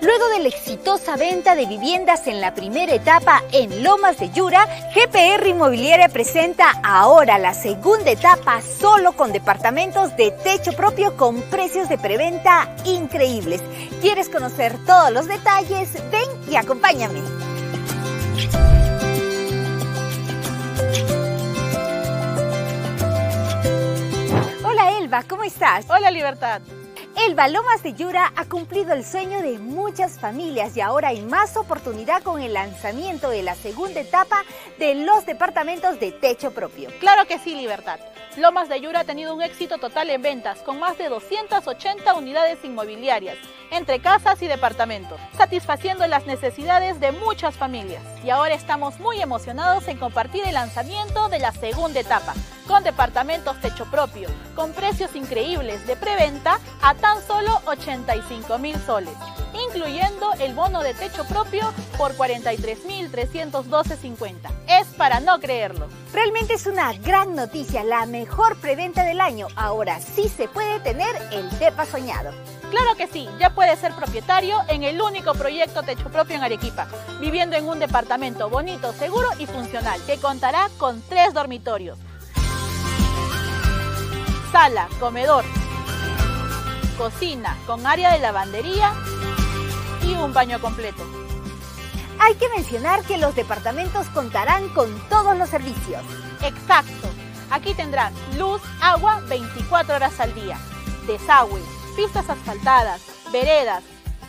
Luego de la exitosa venta de viviendas en la primera etapa en Lomas de Yura, GPR Inmobiliaria presenta ahora la segunda etapa solo con departamentos de techo propio con precios de preventa increíbles. ¿Quieres conocer todos los detalles? Ven y acompáñame. Hola Elba, ¿cómo estás? Hola Libertad. El Balomas de Yura ha cumplido el sueño de muchas familias y ahora hay más oportunidad con el lanzamiento de la segunda etapa de los departamentos de techo propio. Claro que sí, Libertad. Lomas de Yura ha tenido un éxito total en ventas, con más de 280 unidades inmobiliarias, entre casas y departamentos, satisfaciendo las necesidades de muchas familias. Y ahora estamos muy emocionados en compartir el lanzamiento de la segunda etapa, con departamentos techo propio, con precios increíbles de preventa a tan solo 85 mil soles, incluyendo el bono de techo propio por 43.312.50. Es para no creerlo. Realmente es una gran noticia, la mejor preventa del año. Ahora sí se puede tener el DEPA soñado. Claro que sí, ya puedes ser propietario en el único proyecto techo propio en Arequipa, viviendo en un departamento bonito, seguro y funcional, que contará con tres dormitorios sala, comedor, cocina con área de lavandería y un baño completo. Hay que mencionar que los departamentos contarán con todos los servicios. Exacto. Aquí tendrán luz, agua 24 horas al día, desagüe, pistas asfaltadas, veredas,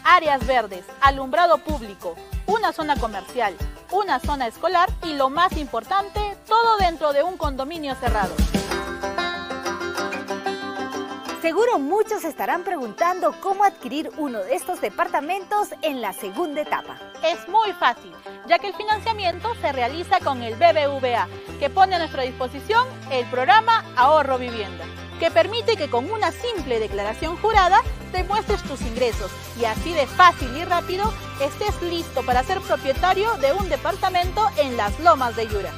áreas verdes, alumbrado público, una zona comercial, una zona escolar y lo más importante, todo dentro de un condominio cerrado. Seguro muchos estarán preguntando cómo adquirir uno de estos departamentos en la segunda etapa. Es muy fácil, ya que el financiamiento se realiza con el BBVA, que pone a nuestra disposición el programa Ahorro Vivienda, que permite que con una simple declaración jurada demuestres tus ingresos y así de fácil y rápido estés listo para ser propietario de un departamento en las lomas de Yura.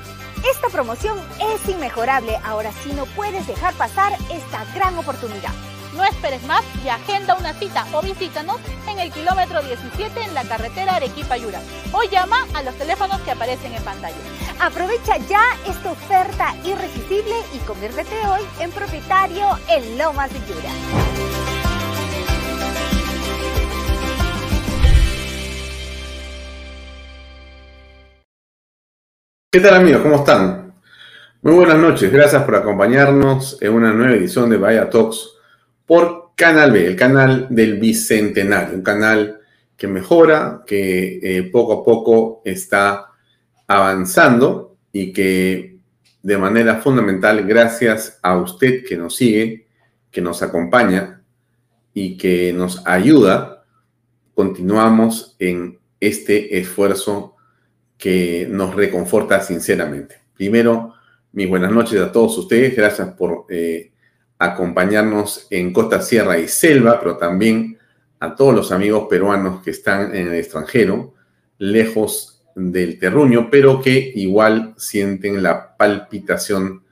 Esta promoción es inmejorable, ahora sí no puedes dejar pasar esta gran oportunidad. No esperes más y agenda una cita o visítanos en el kilómetro 17 en la carretera Arequipa-Yura o llama a los teléfonos que aparecen en pantalla. Aprovecha ya esta oferta irresistible y conviértete hoy en propietario en Lomas de Yura. ¿Qué tal amigos? ¿Cómo están? Muy buenas noches, gracias por acompañarnos en una nueva edición de Vaya Talks por Canal B, el canal del Bicentenario, un canal que mejora, que eh, poco a poco está avanzando y que de manera fundamental, gracias a usted que nos sigue, que nos acompaña y que nos ayuda, continuamos en este esfuerzo que nos reconforta sinceramente. Primero, mis buenas noches a todos ustedes. Gracias por eh, acompañarnos en Costa Sierra y Selva, pero también a todos los amigos peruanos que están en el extranjero, lejos del terruño, pero que igual sienten la palpitación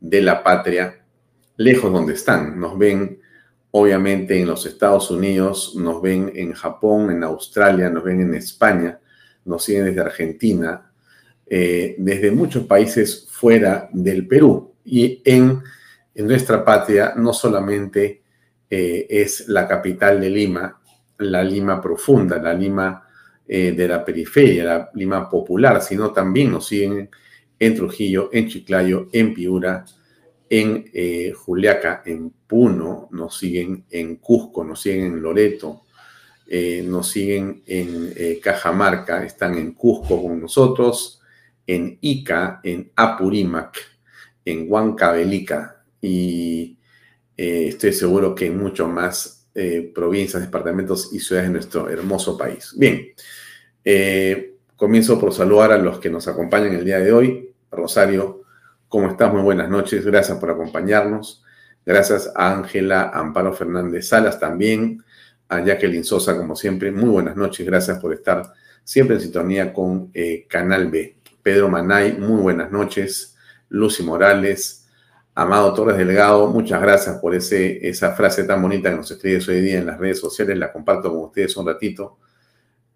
de la patria lejos donde están. Nos ven obviamente en los Estados Unidos, nos ven en Japón, en Australia, nos ven en España, nos siguen desde Argentina, eh, desde muchos países fuera del Perú. Y en, nuestra patria no solamente eh, es la capital de Lima, la Lima profunda, la Lima eh, de la periferia, la Lima popular, sino también nos siguen en Trujillo, en Chiclayo, en Piura, en eh, Juliaca, en Puno, nos siguen en Cusco, nos siguen en Loreto, nos siguen en Cajamarca, están en Cusco con nosotros, en Ica, en Apurímac, en Huancavelica y estoy seguro que en mucho más eh, provincias, departamentos y ciudades de nuestro hermoso país. Bien, eh, comienzo por saludar a los que nos acompañan el día de hoy. Rosario, ¿cómo estás? Muy buenas noches, gracias por acompañarnos. Gracias a Ángela Amparo Fernández Salas también, a Jacqueline Sosa, como siempre. Muy buenas noches, gracias por estar siempre en sintonía con eh, Canal B. Pedro Manay, muy buenas noches. Lucy Morales, Amado Torres Delgado, muchas gracias por ese, esa frase tan bonita que nos escribes hoy día en las redes sociales. La comparto con ustedes un ratito.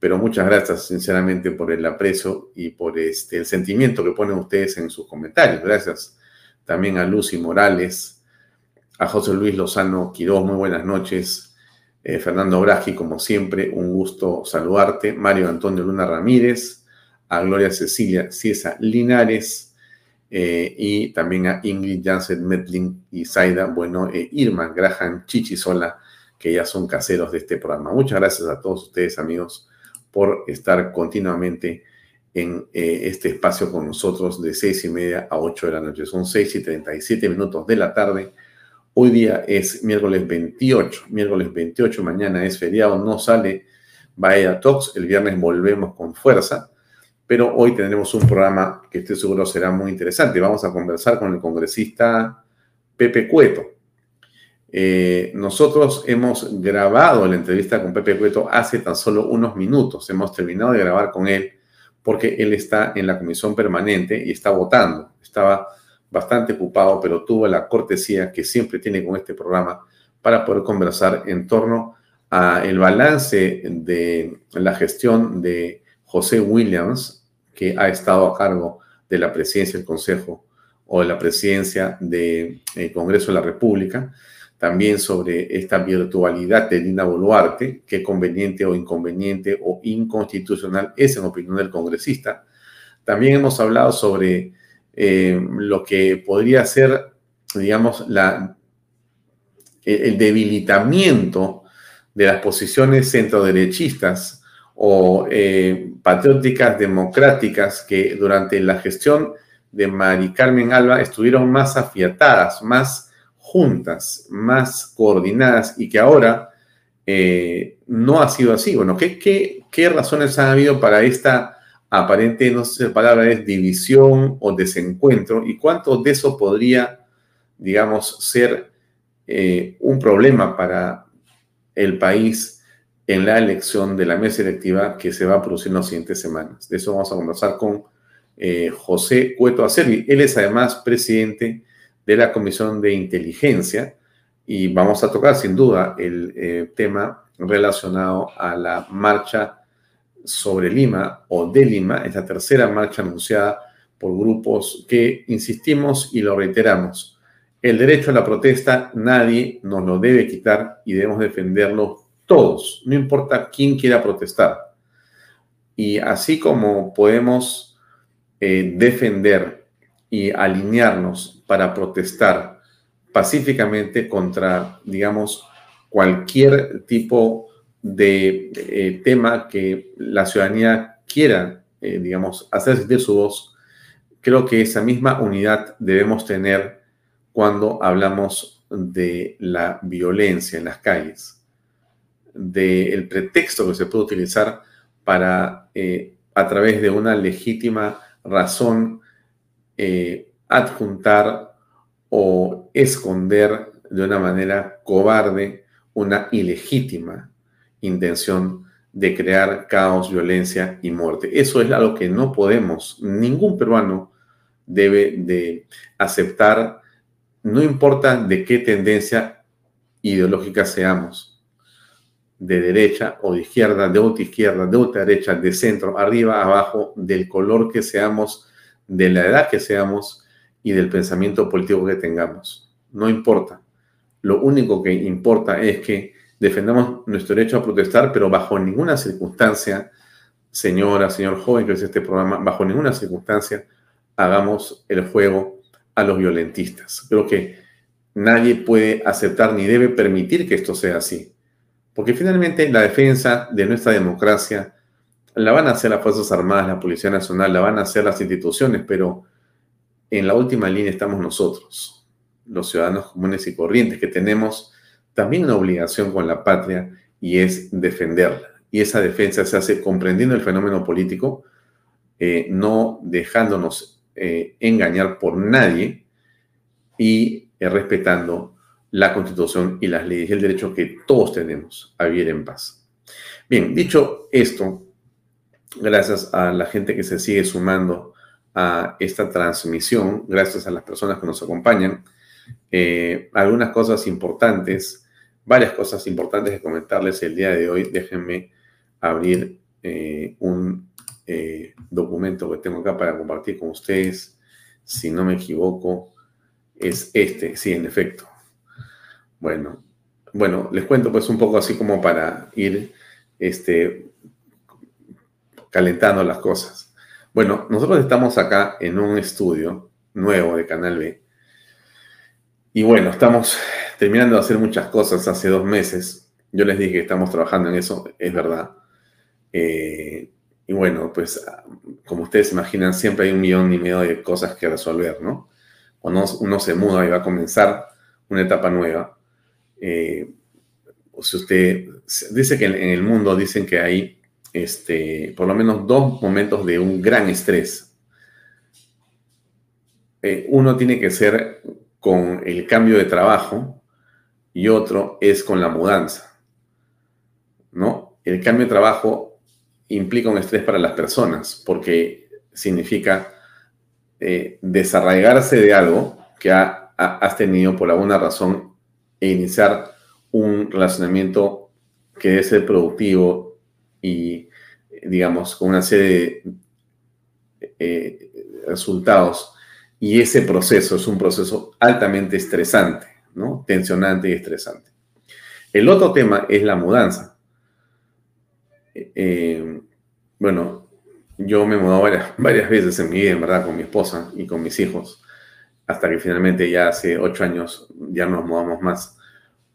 Pero muchas gracias, sinceramente, por el aprecio y por este, el sentimiento que ponen ustedes en sus comentarios. Gracias también a Lucy Morales, a José Luis Lozano Quiroz, muy buenas noches. Eh, Fernando Bragi, como siempre, un gusto saludarte. Mario Antonio Luna Ramírez, a Gloria Cecilia Ciesa Linares eh, y también a Ingrid Jansen Medlin y Zaida, bueno, eh, Irma Graham Chichisola, que ya son caseros de este programa. Muchas gracias a todos ustedes, amigos, por estar continuamente en eh, este espacio con nosotros de seis y media a ocho de la noche. Son seis y treinta y siete minutos de la tarde. Hoy día es miércoles 28, miércoles 28, mañana es feriado, no sale Bahía Talks, el viernes volvemos con fuerza pero hoy tendremos un programa que estoy seguro será muy interesante. Vamos a conversar con el congresista Pepe Cueto. Eh, nosotros hemos grabado la entrevista con Pepe Cueto hace tan solo unos minutos. Hemos terminado de grabar con él porque él está en la comisión permanente y está votando. Estaba bastante ocupado, pero tuvo la cortesía que siempre tiene con este programa para poder conversar en torno a el balance de la gestión de José Williams que ha estado a cargo de la presidencia del Consejo o de la presidencia del Congreso de la República, también sobre esta virtualidad de Dina Boluarte, qué conveniente o inconveniente o inconstitucional es en opinión del congresista. También hemos hablado sobre eh, lo que podría ser, digamos, el debilitamiento de las posiciones centroderechistas o eh, patrióticas democráticas que durante la gestión de Mari Carmen Alba estuvieron más afiatadas, más juntas, más coordinadas y que ahora eh, no ha sido así. Bueno, ¿qué, ¿qué, qué, razones han habido para esta aparente, no sé si la palabra es división o desencuentro y cuánto de eso podría, digamos, ser eh, un problema para el país? En la elección de la mesa electiva que se va a producir en las siguientes semanas. De eso vamos a conversar con eh, José Cueto Acervi. Él es además presidente de la Comisión de Inteligencia y vamos a tocar sin duda el eh, tema relacionado a la marcha sobre Lima o de Lima, es la tercera marcha anunciada por grupos que insistimos y lo reiteramos. El derecho a la protesta nadie nos lo debe quitar y debemos defenderlo todos, no importa quién quiera protestar. Y así como podemos eh, defender y alinearnos para protestar pacíficamente contra, digamos, cualquier tipo de eh, tema que la ciudadanía quiera, eh, digamos, hacer sentir su voz, creo que esa misma unidad debemos tener cuando hablamos de la violencia en las calles del pretexto que se puede utilizar para, eh, a través de una legítima razón, eh, adjuntar o esconder de una manera cobarde una ilegítima intención de crear caos, violencia y muerte. Eso es algo que no podemos, ningún peruano debe de aceptar, no importa de qué tendencia ideológica seamos de derecha o de izquierda, de izquierda, de derecha, de centro, arriba, abajo, del color que seamos, de la edad que seamos y del pensamiento político que tengamos. No importa. Lo único que importa es que defendamos nuestro derecho a protestar, pero bajo ninguna circunstancia, señora, señor joven que es este programa, bajo ninguna circunstancia hagamos el juego a los violentistas. Creo que nadie puede aceptar ni debe permitir que esto sea así. Porque finalmente la defensa de nuestra democracia la van a hacer las Fuerzas Armadas, la Policía Nacional, la van a hacer las instituciones, pero en la última línea estamos nosotros, los ciudadanos comunes y corrientes, que tenemos también una obligación con la patria y es defenderla. Y esa defensa se hace comprendiendo el fenómeno político, eh, no dejándonos eh, engañar por nadie y eh, respetando la constitución y las leyes y el derecho que todos tenemos a vivir en paz. Bien, dicho esto, gracias a la gente que se sigue sumando a esta transmisión, gracias a las personas que nos acompañan, eh, algunas cosas importantes, varias cosas importantes de comentarles el día de hoy. Déjenme abrir eh, un eh, documento que tengo acá para compartir con ustedes. Si no me equivoco, es este, sí, en efecto. Bueno, bueno, les cuento pues un poco así como para ir este, calentando las cosas. Bueno, nosotros estamos acá en un estudio nuevo de Canal B. Y bueno, estamos terminando de hacer muchas cosas hace dos meses. Yo les dije que estamos trabajando en eso, es verdad. Eh, y bueno, pues como ustedes imaginan, siempre hay un millón y medio de cosas que resolver, ¿no? Cuando uno se muda y va a comenzar una etapa nueva, eh, si usted dice que en el mundo dicen que hay este, por lo menos dos momentos de un gran estrés. Eh, uno tiene que ser con el cambio de trabajo y otro es con la mudanza. ¿No? El cambio de trabajo implica un estrés para las personas porque significa eh, desarraigarse de algo que has tenido por alguna razón e iniciar un relacionamiento que debe ser productivo y, digamos, con una serie de eh, resultados. Y ese proceso es un proceso altamente estresante, ¿no? Tensionante y estresante. El otro tema es la mudanza. Eh, bueno, yo me he mudado varias, varias veces en mi vida, en verdad, con mi esposa y con mis hijos, hasta que finalmente ya hace ocho años ya nos mudamos más.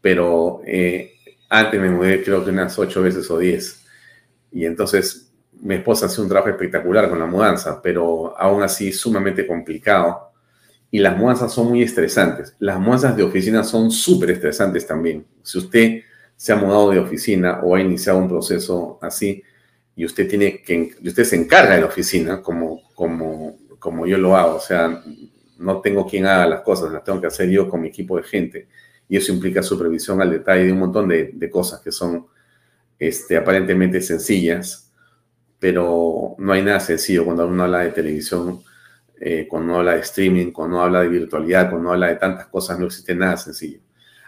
Pero eh, antes me mudé creo que unas ocho veces o diez. Y entonces mi esposa hace un trabajo espectacular con la mudanza, pero aún así sumamente complicado. Y las mudanzas son muy estresantes. Las mudanzas de oficina son súper estresantes también. Si usted se ha mudado de oficina o ha iniciado un proceso así y usted tiene que, usted se encarga de la oficina como, como, como yo lo hago, o sea, no tengo quien haga las cosas, las tengo que hacer yo con mi equipo de gente. Y eso implica supervisión al detalle de un montón de, cosas que son este, aparentemente sencillas, pero no hay nada sencillo cuando uno habla de televisión, eh, cuando uno habla de streaming, cuando uno habla de virtualidad, cuando uno habla de tantas cosas, no existe nada sencillo.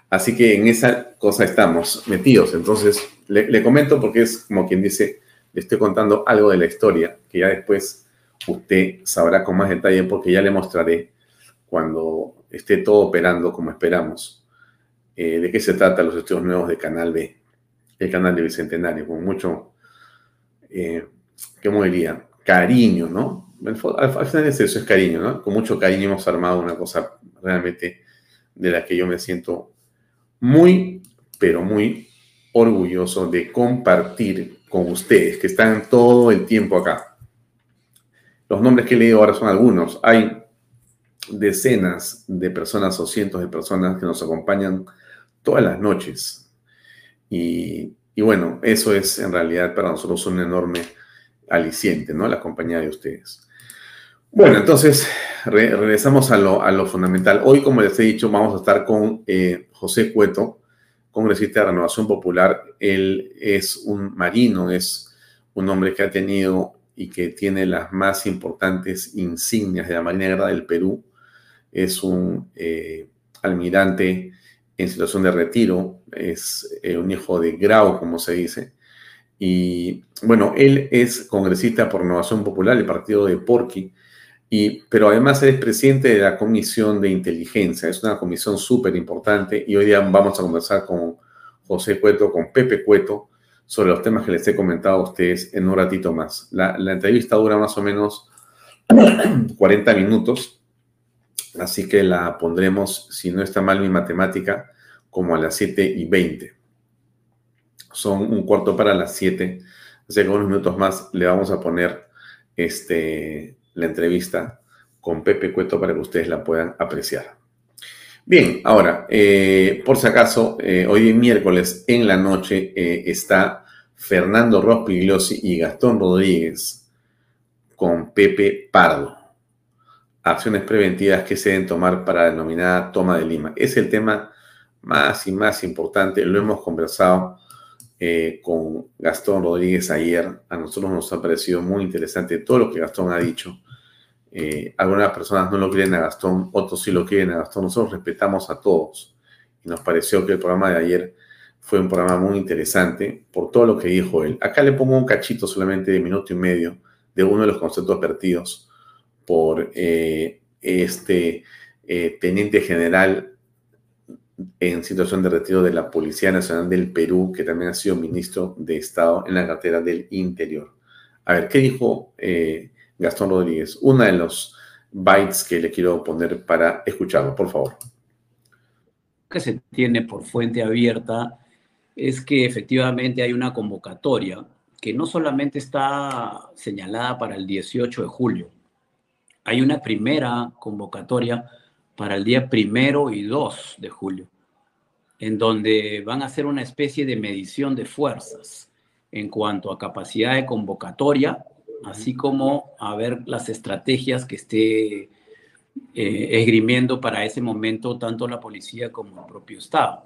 Así que en esa cosa estamos metidos. Entonces, le, comento porque es como quien dice, le estoy contando algo de la historia, que ya después usted sabrá con más detalle porque ya le mostraré cuando esté todo operando como esperamos, eh, de qué se trata los estudios nuevos de Canal B el canal de Bicentenario, con mucho, eh, ¿cómo diría? Cariño, ¿no? Al, final es eso, es cariño, ¿no? Con mucho cariño hemos armado una cosa realmente de la que yo me siento muy, pero muy orgulloso de compartir con ustedes, que están todo el tiempo acá. Los nombres que he leído ahora son algunos. Hay decenas de personas o cientos de personas que nos acompañan todas las noches y, bueno, eso es en realidad para nosotros un enorme aliciente, ¿no? La compañía de ustedes. Bueno, entonces regresamos a lo, a lo, fundamental. Hoy, como les he dicho, vamos a estar con eh, José Cueto, congresista de Renovación Popular. Él es un marino, es un hombre que ha tenido y que tiene las más importantes insignias de la Marina Guerra del Perú. Es un eh, almirante en situación de retiro, es eh, un hijo de Grau, como se dice. Y bueno, él es congresista por Renovación Popular, el partido de Porqui, y, pero además es presidente de la Comisión de Inteligencia. Es una comisión súper importante y hoy día vamos a conversar con José Cueto con Pepe Cueto sobre los temas que les he comentado a ustedes en un ratito más. La, la entrevista dura más o menos 40 minutos, así que la pondremos, si no está mal mi matemática, como a las 7 y 20. Son un cuarto para las 7, así que unos minutos más le vamos a poner este, la entrevista con Pepe Cueto para que ustedes la puedan apreciar. Bien, ahora, eh, por si acaso, eh, hoy miércoles en la noche eh, está Fernando Rospigliosi y Gastón Rodríguez con Pepe Pardo. Acciones preventivas que se deben tomar para la denominada toma de Lima. Es el tema más y más importante. Lo hemos conversado con Gastón Rodríguez ayer. A nosotros nos ha parecido muy interesante todo lo que Gastón ha dicho. Eh, algunas personas no lo quieren a Gastón, otros sí lo quieren a Gastón. Nosotros respetamos a todos. Y nos pareció que el programa de ayer fue un programa muy interesante por todo lo que dijo él. Acá le pongo un cachito solamente de minuto y medio de uno de los conceptos vertidos por eh, este eh, teniente general en situación de retiro de la Policía Nacional del Perú, que también ha sido ministro de Estado en la cartera del Interior. A ver, ¿qué dijo Gastón Rodríguez, una de los bytes que le quiero poner para escucharlo, por favor. que se tiene por fuente abierta es que efectivamente hay una convocatoria que no solamente está señalada para el 18 de julio, hay una primera convocatoria para el día primero y 2 de julio, en donde van a hacer una especie de medición de fuerzas en cuanto a capacidad de convocatoria así como a ver las estrategias que esté eh, esgrimiendo para ese momento tanto la policía como el propio Estado.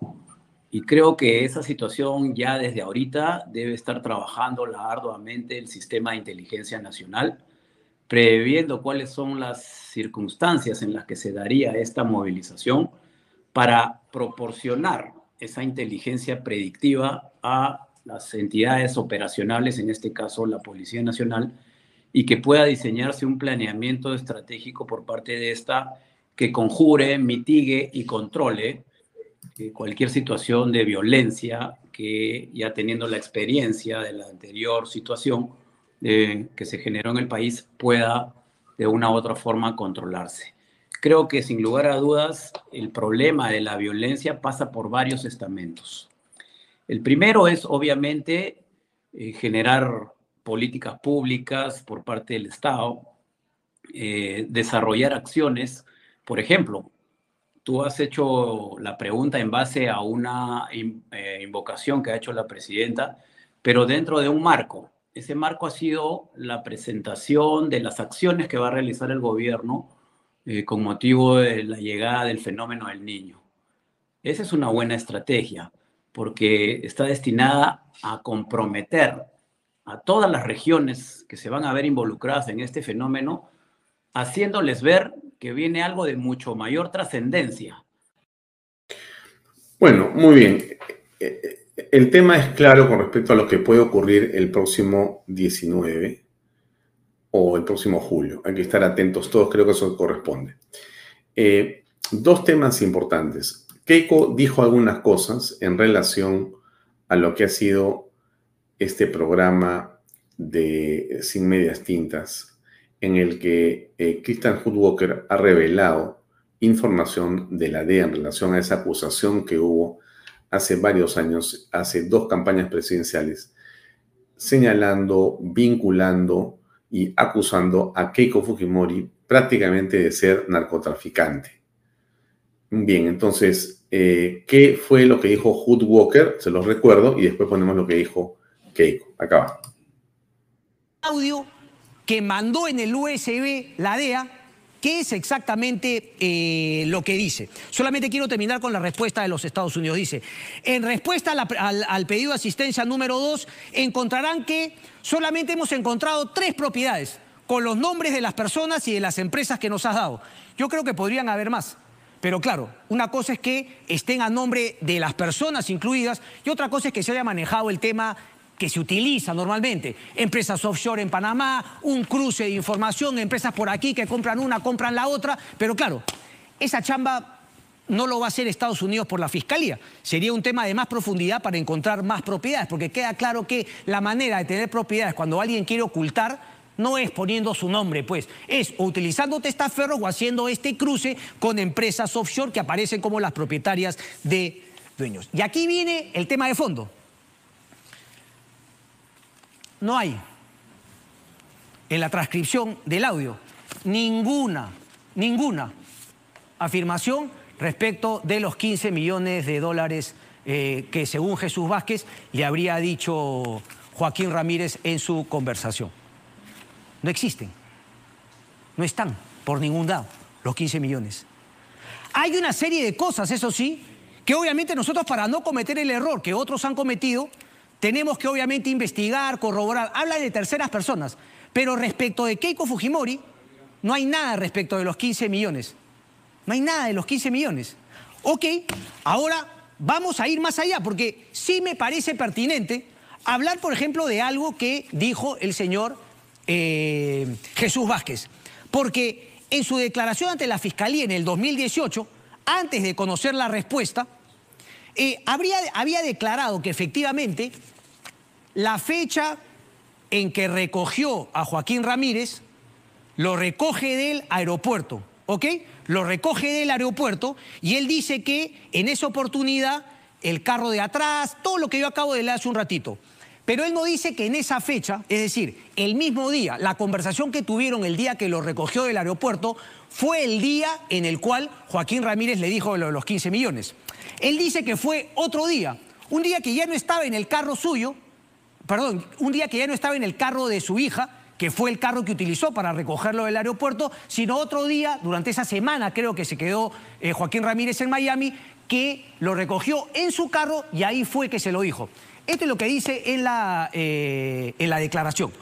Y creo que esa situación ya desde ahorita debe estar trabajando arduamente el sistema de inteligencia nacional, previendo cuáles son las circunstancias en las que se daría esta movilización para proporcionar esa inteligencia predictiva a las entidades operacionales, en este caso la Policía Nacional, y que pueda diseñarse un planeamiento estratégico por parte de esta que conjure, mitigue y controle eh, cualquier situación de violencia que ya teniendo la experiencia de la anterior situación eh, que se generó en el país pueda de una u otra forma controlarse. Creo que sin lugar a dudas el problema de la violencia pasa por varios estamentos. El primero es obviamente eh, generar políticas públicas por parte del Estado, eh, desarrollar acciones. Por ejemplo, tú has hecho la pregunta en base a una invocación que ha hecho la presidenta, pero dentro de un marco. Ese marco ha sido la presentación de las acciones que va a realizar el gobierno con motivo de la llegada del fenómeno del niño. Esa es una buena estrategia porque está destinada a comprometer a todas las regiones que se van a ver involucradas en este fenómeno, haciéndoles ver que viene algo de mucho mayor trascendencia. Bueno, muy bien. El tema es claro con respecto a lo que puede ocurrir el próximo 19 o el próximo julio. Hay que estar atentos todos, creo que eso corresponde. Eh, dos temas importantes. Keiko dijo algunas cosas en relación a lo que ha sido este programa de Sin Medias Tintas, en el que eh, Christian Hoodwalker ha revelado información de la DEA en relación a esa acusación que hubo hace varios años, hace dos campañas presidenciales, señalando, vinculando y acusando a Keiko Fujimori prácticamente de ser narcotraficante. Bien, entonces, eh, ¿qué fue lo que dijo Hood Walker? Se los recuerdo y después ponemos lo que dijo Keiko. Acá va. Audio que mandó en el USB la DEA, ¿qué es exactamente eh, lo que dice? Solamente quiero terminar con la respuesta de los Estados Unidos. Dice, en respuesta al, pedido de asistencia número 2, encontrarán que solamente hemos encontrado tres propiedades con los nombres de las personas y de las empresas que nos has dado. Yo creo que podrían haber más. Pero claro, una cosa es que estén a nombre de las personas incluidas y otra cosa es que se haya manejado el tema que se utiliza normalmente. Empresas offshore en Panamá, un cruce de información, empresas por aquí que compran una, compran la otra. Pero claro, esa chamba no lo va a hacer Estados Unidos por la Fiscalía. Sería un tema de más profundidad para encontrar más propiedades, porque queda claro que la manera de tener propiedades cuando alguien quiere ocultar no es poniendo su nombre, pues, es utilizando testaferros o haciendo este cruce con empresas offshore que aparecen como las propietarias de dueños. Y aquí viene el tema de fondo. No hay en la transcripción del audio ninguna, ninguna afirmación respecto de los 15 millones de dólares eh, que según Jesús Vázquez le habría dicho Joaquín Ramírez en su conversación. No existen, no están por ningún lado los 15 millones. Hay una serie de cosas, eso sí, que obviamente nosotros para no cometer el error que otros han cometido, tenemos que obviamente investigar, corroborar. Habla de terceras personas, pero respecto de Keiko Fujimori, no hay nada respecto de los 15 millones. No hay nada de los 15 millones. Ok, ahora vamos a ir más allá, porque sí me parece pertinente hablar, por ejemplo, de algo que dijo el señor eh, Jesús Vázquez. Porque en su declaración ante la Fiscalía en el 2018, antes de conocer la respuesta, eh, había declarado que efectivamente la fecha en que recogió a Joaquín Ramírez lo recoge del aeropuerto, ¿ok? lo recoge del aeropuerto y él dice que en esa oportunidad el carro de atrás, todo lo que yo acabo de leer hace un ratito. Pero él no dice que en esa fecha, es decir, el mismo día, la conversación que tuvieron el día que lo recogió del aeropuerto, fue el día en el cual Joaquín Ramírez le dijo lo de los 15 millones. Él dice que fue otro día, un día que ya no estaba en el carro suyo, perdón, un día que ya no estaba en el carro de su hija, que fue el carro que utilizó para recogerlo del aeropuerto, sino otro día, durante esa semana creo que se quedó eh, Joaquín Ramírez en Miami, que lo recogió en su carro y ahí fue que se lo dijo. Esto es lo que dice en la, eh, en la declaración.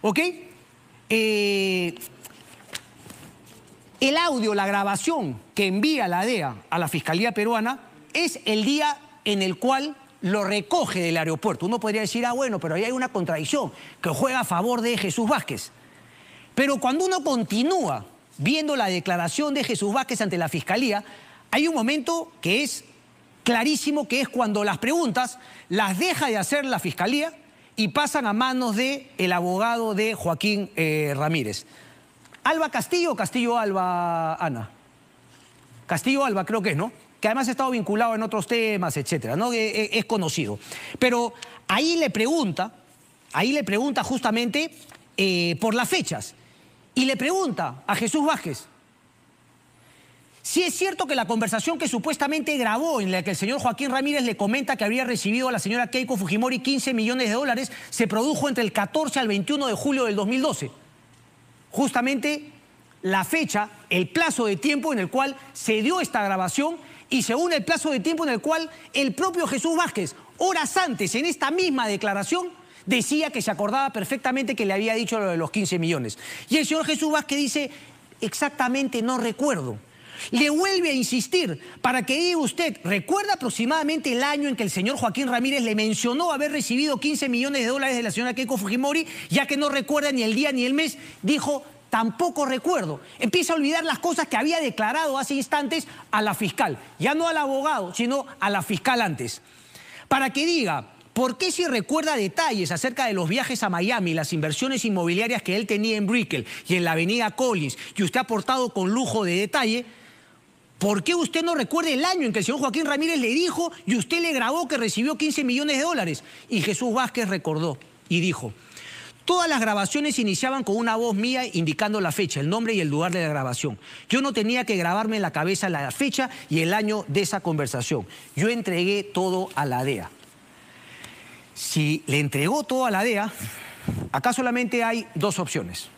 ¿Ok? Eh, el audio, la grabación que envía la DEA a la Fiscalía Peruana es el día en el cual lo recoge del aeropuerto. Uno podría decir, ah, bueno, pero ahí hay una contradicción que juega a favor de Jesús Vázquez. Pero cuando uno continúa viendo la declaración de Jesús Vázquez ante la Fiscalía, hay un momento que es clarísimo, que es cuando las preguntas las deja de hacer la Fiscalía y pasan a manos del el abogado de Joaquín eh, Ramírez. ¿Alba Castillo o Castillo Alba, Ana? Castillo Alba creo que es, ¿no? Que además ha estado vinculado en otros temas, etcétera, ¿no? Eh, eh, es conocido. Pero ahí le pregunta, ahí le pregunta justamente eh, por las fechas. Y le pregunta a Jesús Vázquez, si es cierto que la conversación que supuestamente grabó en la que el señor Joaquín Ramírez le comenta que habría recibido a la señora Keiko Fujimori 15 millones de dólares, se produjo entre el 14 al 21 de julio del 2012. Justamente la fecha, el plazo de tiempo en el cual se dio esta grabación y según el plazo de tiempo en el cual el propio Jesús Vázquez, horas antes, en esta misma declaración, decía que se acordaba perfectamente que le había dicho lo de los 15 millones. Y el señor Jesús Vázquez dice, exactamente no recuerdo. Le vuelve a insistir para que diga usted, ¿recuerda aproximadamente el año en que el señor Joaquín Ramírez le mencionó haber recibido 15 millones de dólares de la señora Keiko Fujimori, ya que no recuerda ni el día ni el mes? Dijo, tampoco recuerdo. Empieza a olvidar las cosas que había declarado hace instantes a la fiscal, ya no al abogado, sino a la fiscal antes. Para que diga, ¿por qué si recuerda detalles acerca de los viajes a Miami, las inversiones inmobiliarias que él tenía en Brickell y en la avenida Collins, que usted ha aportado con lujo de detalle? ¿Por qué usted no recuerda el año en que el señor Joaquín Ramírez le dijo y usted le grabó que recibió 15 millones de dólares? Y Jesús Vázquez recordó y dijo, Todas las grabaciones iniciaban con una voz mía indicando la fecha, el nombre y el lugar de la grabación. Yo no tenía que grabarme en la cabeza la fecha y el año de esa conversación. Yo entregué todo a la DEA. Si le entregó todo a la DEA, acá solamente hay dos opciones.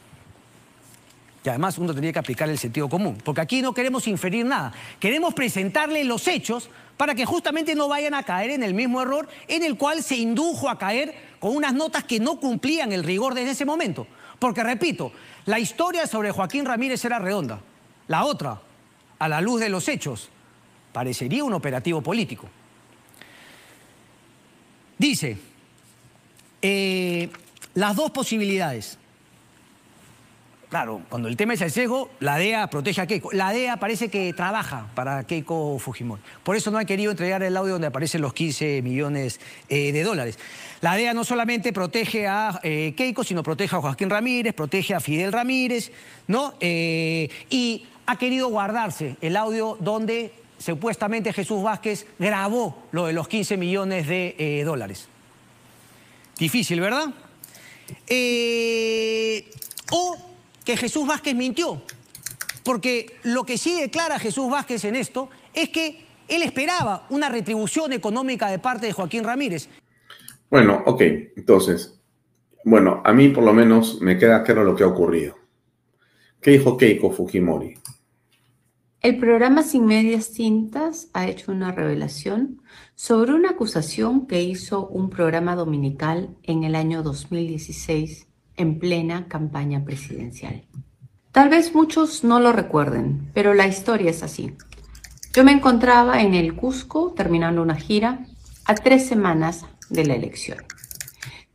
Y además uno tendría que aplicar el sentido común, porque aquí no queremos inferir nada. Queremos presentarle los hechos para que justamente no vayan a caer en el mismo error en el cual se indujo a caer con unas notas que no cumplían el rigor desde ese momento. Porque repito, la historia sobre Joaquín Ramírez era redonda. La otra, a la luz de los hechos, parecería un operativo político. Dice, eh, las dos posibilidades. Claro, cuando el tema es el sesgo, la DEA protege a Keiko. La DEA parece que trabaja para Keiko Fujimori. Por eso no han querido entregar el audio donde aparecen los 15 millones eh, de dólares. La DEA no solamente protege a eh, Keiko, sino protege a Joaquín Ramírez, protege a Fidel Ramírez, ¿no? Eh, y ha querido guardarse el audio donde supuestamente Jesús Vázquez grabó lo de los 15 millones de dólares. Difícil, ¿verdad? o que Jesús Vázquez mintió. Porque lo que sí declara Jesús Vázquez en esto es que él esperaba una retribución económica de parte de Joaquín Ramírez. Bueno, ok, entonces, bueno, a mí por lo menos me queda claro lo que ha ocurrido. ¿Qué dijo Keiko Fujimori? El programa Sin Medias Tintas ha hecho una revelación sobre una acusación que hizo un programa dominical en el año 2016 en plena campaña presidencial. Tal vez muchos no lo recuerden, pero la historia es así. Yo me encontraba en el Cusco terminando una gira a tres semanas de la elección.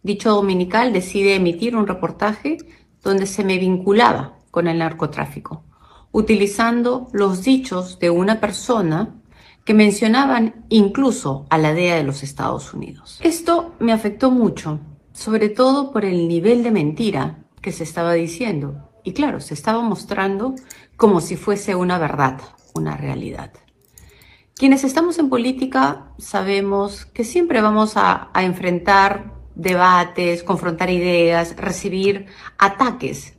Dicho dominical decide emitir un reportaje donde se me vinculaba con el narcotráfico, utilizando los dichos de una persona que mencionaban incluso a la DEA de los Estados Unidos. Esto me afectó mucho sobre todo por el nivel de mentira que se estaba diciendo. Y claro, se estaba mostrando como si fuese una verdad, una realidad. Quienes estamos en política sabemos que siempre vamos a, enfrentar debates, confrontar ideas, recibir ataques,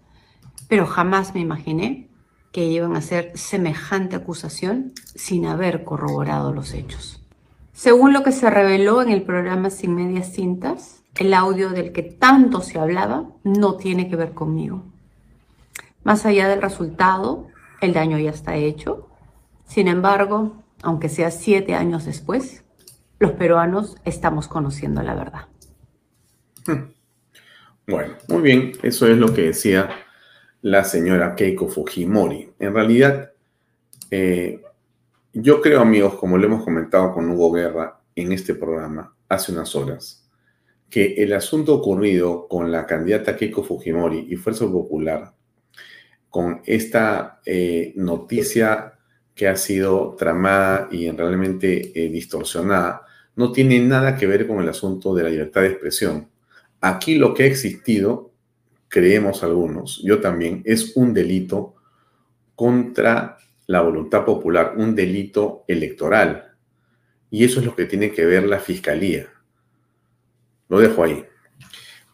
pero jamás me imaginé que iban a hacer semejante acusación sin haber corroborado los hechos. Según lo que se reveló en el programa Sin Medias Cintas, el audio del que tanto se hablaba no tiene que ver conmigo. Más allá del resultado, el daño ya está hecho. Sin embargo, aunque sea siete años después, los peruanos estamos conociendo la verdad. Hmm. Bueno, muy bien, eso es lo que decía la señora Keiko Fujimori. En realidad, eh, yo creo, amigos, como lo hemos comentado con Hugo Guerra en este programa hace unas horas, que el asunto ocurrido con la candidata Keiko Fujimori y Fuerza Popular, con esta eh, noticia que ha sido tramada y realmente eh, distorsionada, no tiene nada que ver con el asunto de la libertad de expresión. Aquí lo que ha existido, creemos algunos, yo también, es un delito contra la voluntad popular, un delito electoral. Y eso es lo que tiene que ver la fiscalía. Lo dejo ahí.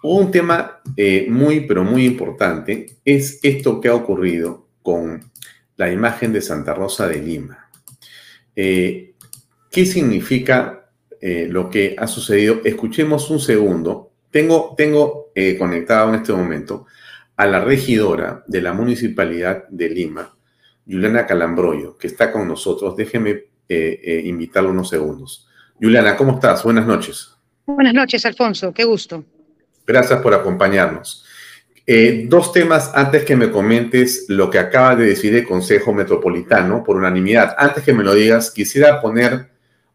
Un tema eh, muy, pero muy importante es esto que ha ocurrido con la imagen de Santa Rosa de Lima. Eh, ¿Qué significa eh, lo que ha sucedido? Escuchemos un segundo. Tengo, tengo conectado en este momento a la regidora de la Municipalidad de Lima, Juliana Calambroyo, que está con nosotros. Déjeme invitarla unos segundos. Juliana, ¿cómo estás? Buenas noches. Buenas noches, Alfonso. Qué gusto. Gracias por acompañarnos. Eh, dos temas antes que me comentes lo que acaba de decir el Consejo Metropolitano por unanimidad. Antes que me lo digas, quisiera poner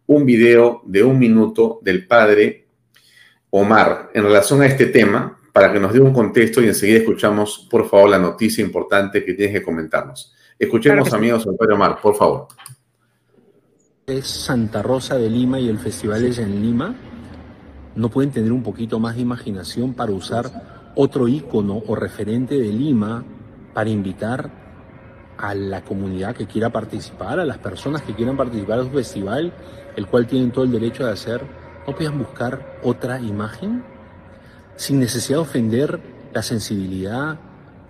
un video de un minuto del padre Omar en relación a este tema para que nos dé un contexto y enseguida escuchamos, por favor, la noticia importante que tienes que comentarnos. Escuchemos, amigos, al padre Omar, por favor. Es Santa Rosa de Lima y el festival es en Lima no pueden tener un poquito más de imaginación para usar otro ícono o referente de Lima para invitar a la comunidad que quiera participar, a las personas que quieran participar en su festival, el cual tienen todo el derecho de hacer, no puedan buscar otra imagen sin necesidad de ofender la sensibilidad,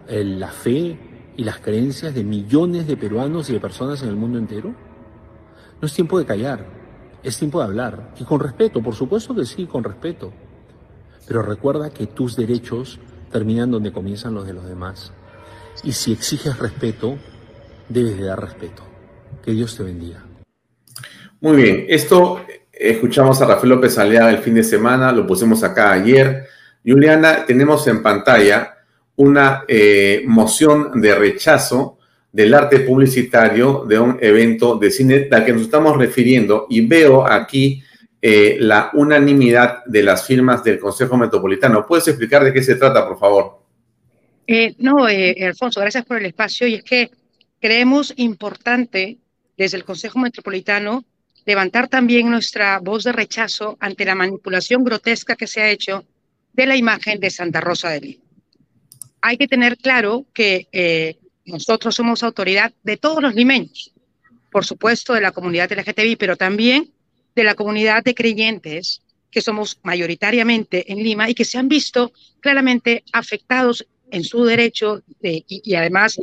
la fe y las creencias de millones de peruanos y de personas en el mundo entero. No es tiempo de callar, es tiempo de hablar. Y con respeto, por supuesto que sí, con respeto. Pero recuerda que tus derechos terminan donde comienzan los de los demás. Y si exiges respeto, debes de dar respeto. Que Dios te bendiga. Muy bien, esto escuchamos a Rafael López Alea el fin de semana, lo pusimos acá ayer. Juliana, tenemos en pantalla una eh, moción de rechazo del arte publicitario de un evento de cine al que nos estamos refiriendo y veo aquí eh, la unanimidad de las firmas del Consejo Metropolitano. ¿Puedes explicar de qué se trata, por favor? Eh, no, eh, Alfonso, gracias por el espacio. Y es que creemos importante desde el Consejo Metropolitano levantar también nuestra voz de rechazo ante la manipulación grotesca que se ha hecho de la imagen de Santa Rosa de Lima. Hay que tener claro que nosotros somos autoridad de todos los limeños, por supuesto de la comunidad LGTBI, pero también de la comunidad de creyentes que somos mayoritariamente en Lima y que se han visto claramente afectados en su derecho y, además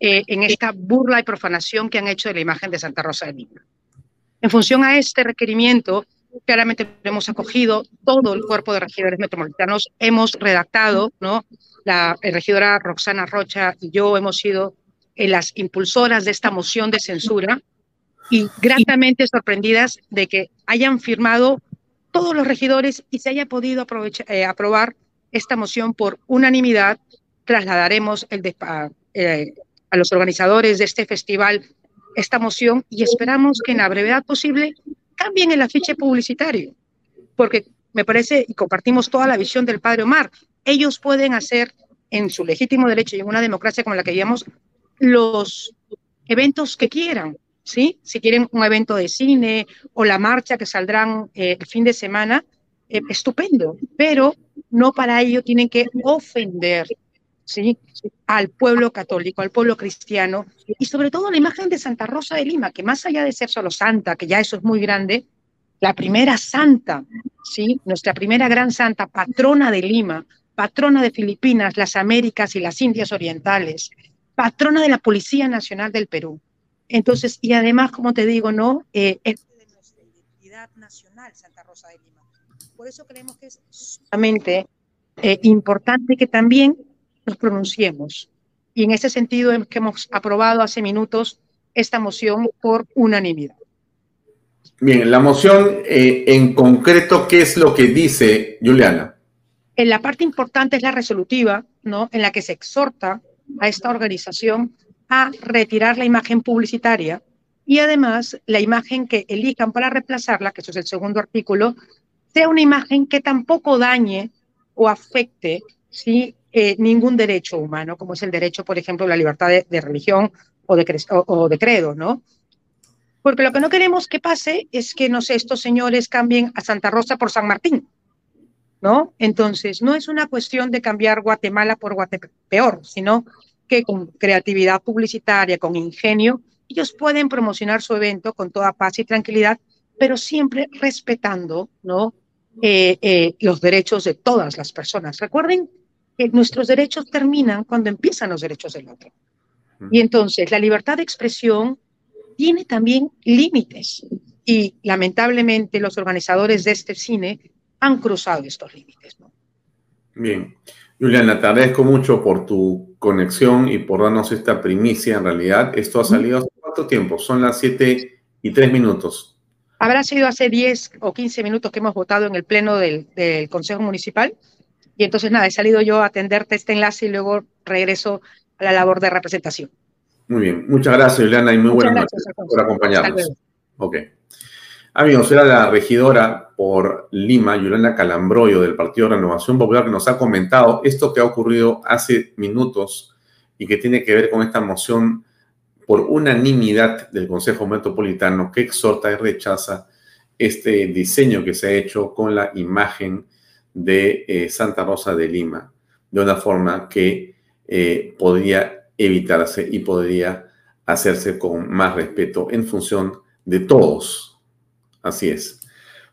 eh, en esta burla y profanación que han hecho de la imagen de Santa Rosa de Lima. En función a este requerimiento, claramente hemos acogido todo el cuerpo de regidores metropolitanos, hemos redactado, ¿no? La regidora Roxana Rocha y yo hemos sido eh, las impulsoras de esta moción de censura y gratamente sorprendidas de que hayan firmado todos los regidores y se haya podido eh, aprobar esta moción por unanimidad. Trasladaremos el eh, a los organizadores de este festival esta moción y esperamos que en la brevedad posible cambien el afiche publicitario, porque me parece, y compartimos toda la visión del padre Omar, ellos pueden hacer en su legítimo derecho y en una democracia como la que vivimos los eventos que quieran, ¿sí? Si quieren un evento de cine o la marcha que saldrán eh, el fin de semana, eh, estupendo, pero no para ello tienen que ofender, ¿sí? Al pueblo católico, al pueblo cristiano y sobre todo la imagen de Santa Rosa de Lima, que más allá de ser solo santa, que ya eso es muy grande, la primera santa, ¿sí? Nuestra primera gran santa, patrona de Lima, patrona de Filipinas, las Américas y las Indias Orientales, patrona de la Policía Nacional del Perú. Entonces, y además, como te digo, ¿no? Eh, es de nuestra identidad nacional, Santa Rosa de Lima. Por eso creemos que es sumamente eh, importante que también nos pronunciemos. Y en ese sentido es que hemos aprobado hace minutos esta moción por unanimidad. Bien, la moción eh, en concreto, ¿qué es lo que dice Juliana? En la parte importante es la resolutiva, ¿no? En la que se exhorta a esta organización a retirar la imagen publicitaria y además la imagen que elijan para reemplazarla, que eso es el segundo artículo, sea una imagen que tampoco dañe o afecte. Eh, ningún derecho humano, como es el derecho, por ejemplo, a la libertad de, religión o de, credo, ¿no? Porque lo que no queremos que pase es que, no estos señores cambien a Santa Rosa por San Martín, ¿no? Entonces, no es una cuestión de cambiar Guatemala por Guatepeor, sino que con creatividad publicitaria, con ingenio, ellos pueden promocionar su evento con toda paz y tranquilidad, pero siempre respetando ¿no? Eh, eh, los derechos de todas las personas. Recuerden que nuestros derechos terminan cuando empiezan los derechos del otro. Y entonces la libertad de expresión tiene también límites y lamentablemente los organizadores de este cine han cruzado estos límites. ¿no? Bien. Juliana, te agradezco mucho por tu conexión y por darnos esta primicia. En realidad, esto ha salido hace cuánto tiempo? Son las 7 y 3 minutos. Habrá sido hace 10 o 15 minutos que hemos votado en el pleno del, Consejo Municipal. Y entonces, nada, he salido yo a atenderte este enlace y luego regreso a la labor de representación. Muy bien. Muchas gracias, Juliana, y muy buenas noches por acompañarnos. Ok. Amigos, era la regidora por Lima, Yolanda Calambroyo, del Partido Renovación Popular, que nos ha comentado esto que ha ocurrido hace minutos y que tiene que ver con esta moción por unanimidad del Consejo Metropolitano que exhorta y rechaza este diseño que se ha hecho con la imagen de eh, Santa Rosa de Lima, de una forma que eh, podría evitarse y podría hacerse con más respeto en función de todos Así es.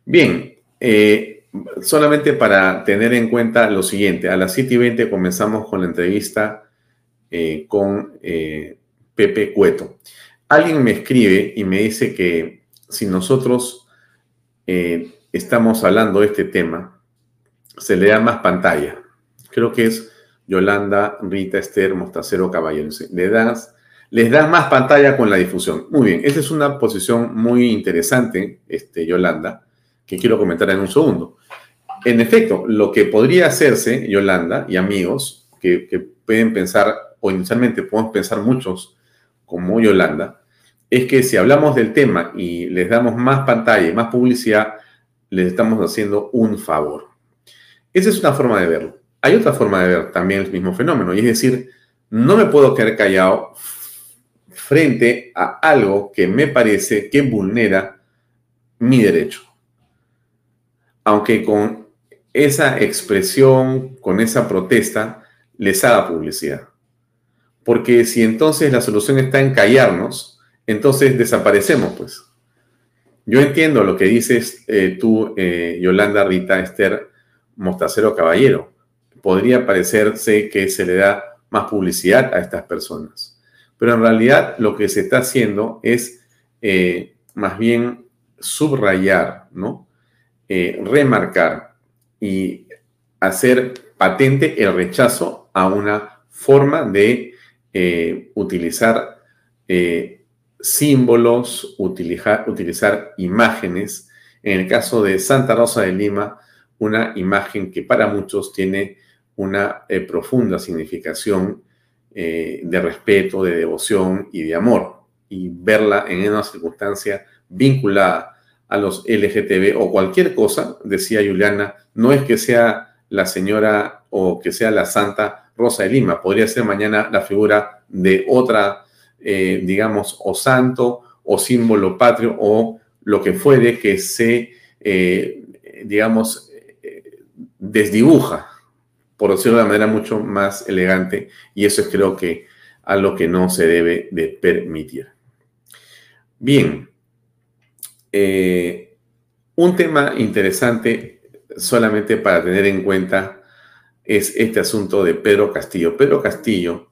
Bien, eh, solamente para tener en cuenta lo siguiente, a las 7 y 20 comenzamos con la entrevista eh, con eh, Pepe Cueto. Alguien me escribe y me dice que si nosotros estamos hablando de este tema, se le da más pantalla. Creo que es Yolanda, Rita, Esther, Mostacero, Caballero. Le das les dan más pantalla con la difusión. Muy bien, esa es una posición muy interesante, este, Yolanda, que quiero comentar en un segundo. En efecto, lo que podría hacerse, Yolanda y amigos, que, que pueden pensar, o inicialmente podemos pensar muchos como Yolanda, es que si hablamos del tema y les damos más pantalla y más publicidad, les estamos haciendo un favor. Esa es una forma de verlo. hay otra forma de ver también el mismo fenómeno, y es decir, no me puedo quedar callado frente a algo que me parece que vulnera mi derecho. Aunque con esa expresión, con esa protesta, les haga publicidad. Porque si entonces la solución está en callarnos, entonces desaparecemos, pues. Yo entiendo lo que dices eh, tú, eh, Yolanda Rita Esther Mostacero Caballero. Podría parecerse que se le da más publicidad a estas personas. Pero en realidad lo que se está haciendo es eh, más bien subrayar, ¿no? remarcar y hacer patente el rechazo a una forma de utilizar símbolos, utilizar, imágenes. En el caso de Santa Rosa de Lima, una imagen que para muchos tiene una eh, profunda significación eh, de respeto, de devoción y de amor. Y verla en una circunstancia vinculada a los LGTB o cualquier cosa, decía Juliana, no es que sea la señora o que sea la Santa Rosa de Lima, podría ser mañana la figura de otra eh, digamos, o santo o símbolo patrio o lo que fuere que se, eh, digamos, desdibuja, por decirlo de manera mucho más elegante, y eso es creo que a lo que no se debe de permitir. Bien, eh, un tema interesante solamente para tener en cuenta es este asunto de Pedro Castillo. Pedro Castillo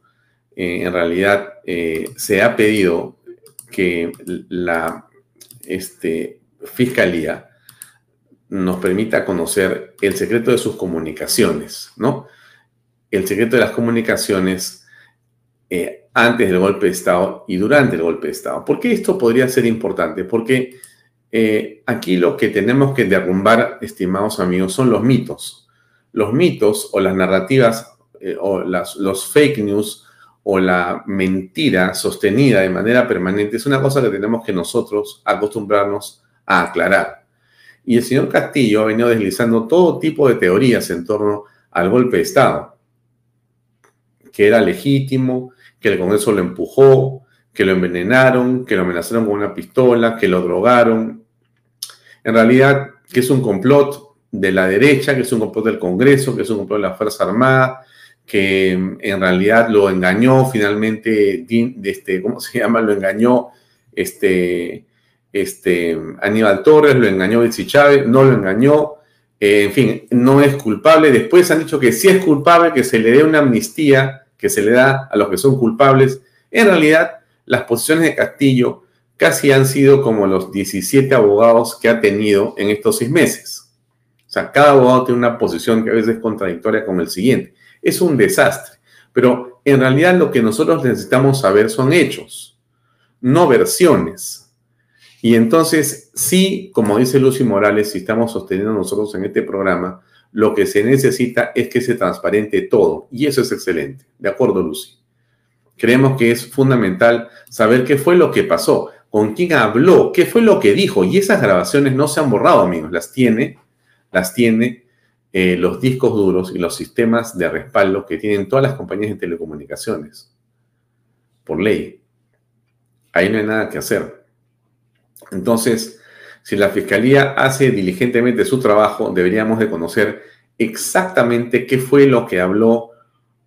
eh, en realidad eh, se ha pedido que la este, fiscalía nos permita conocer el secreto de sus comunicaciones, ¿no? El secreto de las comunicaciones eh, antes del golpe de Estado y durante el golpe de Estado. ¿Por qué esto podría ser importante? Porque aquí lo que tenemos que derrumbar, estimados amigos, son los mitos. Los mitos o las narrativas o las, los fake news o la mentira sostenida de manera permanente es una cosa que tenemos que nosotros acostumbrarnos a aclarar. Y el señor Castillo ha venido deslizando todo tipo de teorías en torno al golpe de Estado, que era legítimo, que el Congreso lo empujó, que lo envenenaron, que lo amenazaron con una pistola, que lo drogaron. En realidad, que es un complot de la derecha, que es un complot del Congreso, que es un complot de la Fuerza Armada, que en realidad lo engañó finalmente, este, ¿cómo se llama? Lo engañó este, este, Aníbal Torres, lo engañó Betsy Chávez, no lo engañó, eh, en fin, no es culpable. Después han dicho que sí es culpable, que se le dé una amnistía que se le da a los que son culpables. En realidad, las posiciones de Castillo casi han sido como los 17 abogados que ha tenido en estos seis meses. O sea, cada abogado tiene una posición que a veces es contradictoria con el siguiente es un desastre. Pero en realidad lo que nosotros necesitamos saber son hechos, no versiones. Y entonces, sí, como dice Lucy Morales, si estamos sosteniendo nosotros en este programa, lo que se necesita es que se transparente todo. Y eso es excelente. ¿De acuerdo, Lucy? Creemos que es fundamental saber qué fue lo que pasó, con quién habló, qué fue lo que dijo. Y esas grabaciones no se han borrado, amigos. Las tiene, las tiene eh, los discos duros y los sistemas de respaldo que tienen todas las compañías de telecomunicaciones, por ley. Ahí no hay nada que hacer. Entonces, si la Fiscalía hace diligentemente su trabajo, deberíamos de conocer exactamente qué fue lo que habló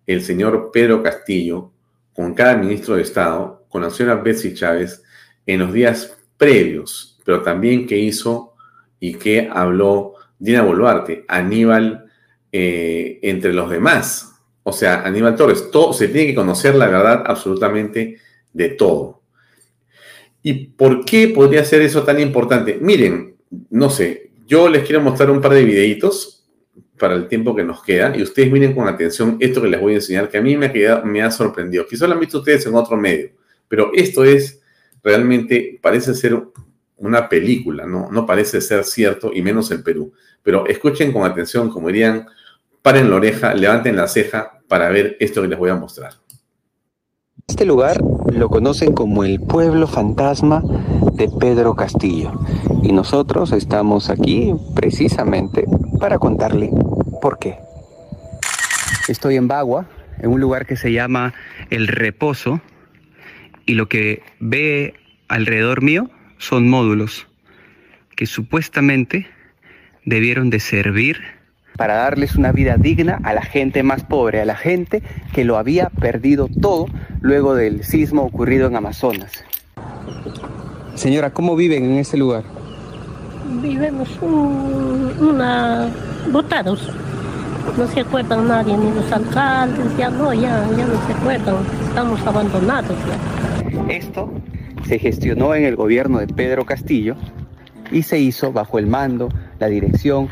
el señor Pedro Castillo con cada ministro de Estado, con la señora Betsy Chávez, en los días previos, pero también qué hizo y qué habló Dina Boluarte, Aníbal eh, entre los demás. O sea, Aníbal Torres, todo, se tiene que conocer la verdad absolutamente de todo. ¿Y por qué podría ser eso tan importante? Miren, no sé, yo les quiero mostrar un par de videitos para el tiempo que nos queda y ustedes miren con atención esto que les voy a enseñar, que a mí me ha, me ha sorprendido. Quizás lo han visto ustedes en otro medio, pero esto es realmente, parece ser una película, ¿no? No parece ser cierto, y menos en Perú. Pero escuchen con atención, como dirían, paren la oreja, levanten la ceja para ver esto que les voy a mostrar. Este lugar lo conocen como el pueblo fantasma de Pedro Castillo y nosotros estamos aquí precisamente para contarle por qué. Estoy en Bagua, en un lugar que se llama El Reposo, y lo que ve alrededor mío son módulos que supuestamente debieron de servir para darles una vida digna a la gente más pobre, a la gente que lo había perdido todo luego del sismo ocurrido en Amazonas. Señora, ¿cómo viven en ese lugar? Vivimos un, una botados. No se acuerdan nadie, ni los alcaldes, ya no, ya, ya no se acuerdan. Estamos abandonados ya. Esto se gestionó en el gobierno de Pedro Castillo y se hizo bajo el mando, la dirección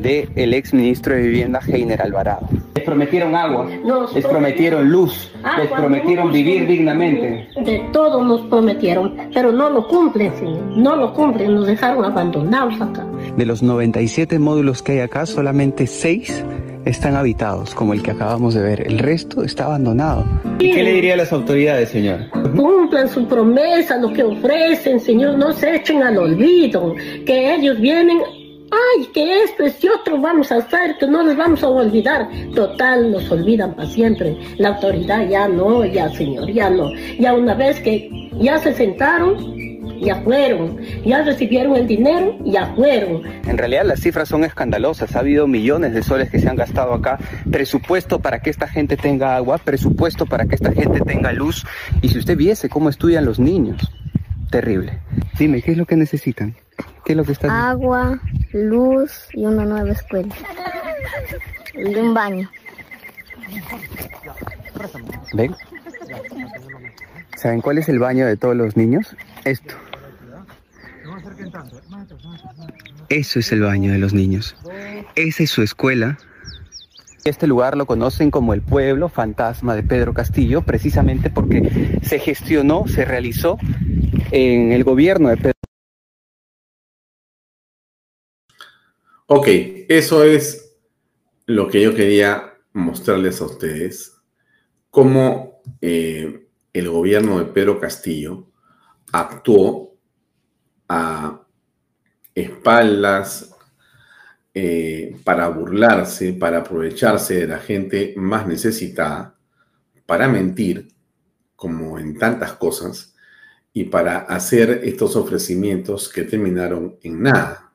del ex ministro de Vivienda, Heiner Alvarado. Les prometieron agua, les prometieron luz, les prometieron vivir dignamente. De todo nos prometieron, pero no lo cumplen, señor. No lo cumplen, nos dejaron abandonados acá. De los 97 módulos que hay acá, solamente 6 están habitados, como el que acabamos de ver. El resto está abandonado. ¿Y qué le diría a las autoridades, señor? Cumplan su promesa, lo que ofrecen, señor. No se echen al olvido, que ellos vienen ay, que esto es y otro vamos a hacer, que no les vamos a olvidar. Total, nos olvidan para siempre. La autoridad ya no, ya señor, ya no. Ya una vez que ya se sentaron, ya fueron, ya recibieron el dinero, ya fueron. En realidad las cifras son escandalosas, ha habido millones de soles que se han gastado acá, presupuesto para que esta gente tenga agua, presupuesto para que esta gente tenga luz, y si usted viese cómo estudian los niños, terrible. Dime, ¿qué es lo que necesitan? ¿Qué es lo que está Agua, luz y una nueva escuela. Y un baño. ¿Ven? ¿Saben cuál es el baño de todos los niños? Esto. Eso es el baño de los niños. Esa es su escuela. Este lugar lo conocen como el pueblo fantasma de Pedro Castillo, precisamente porque se gestionó, se realizó en el gobierno de Pedro. Ok, eso es lo que yo quería mostrarles a ustedes, cómo eh, el gobierno de Pedro Castillo actuó a espaldas eh, para burlarse, para aprovecharse de la gente más necesitada, para mentir, como en tantas cosas, y para hacer estos ofrecimientos que terminaron en nada.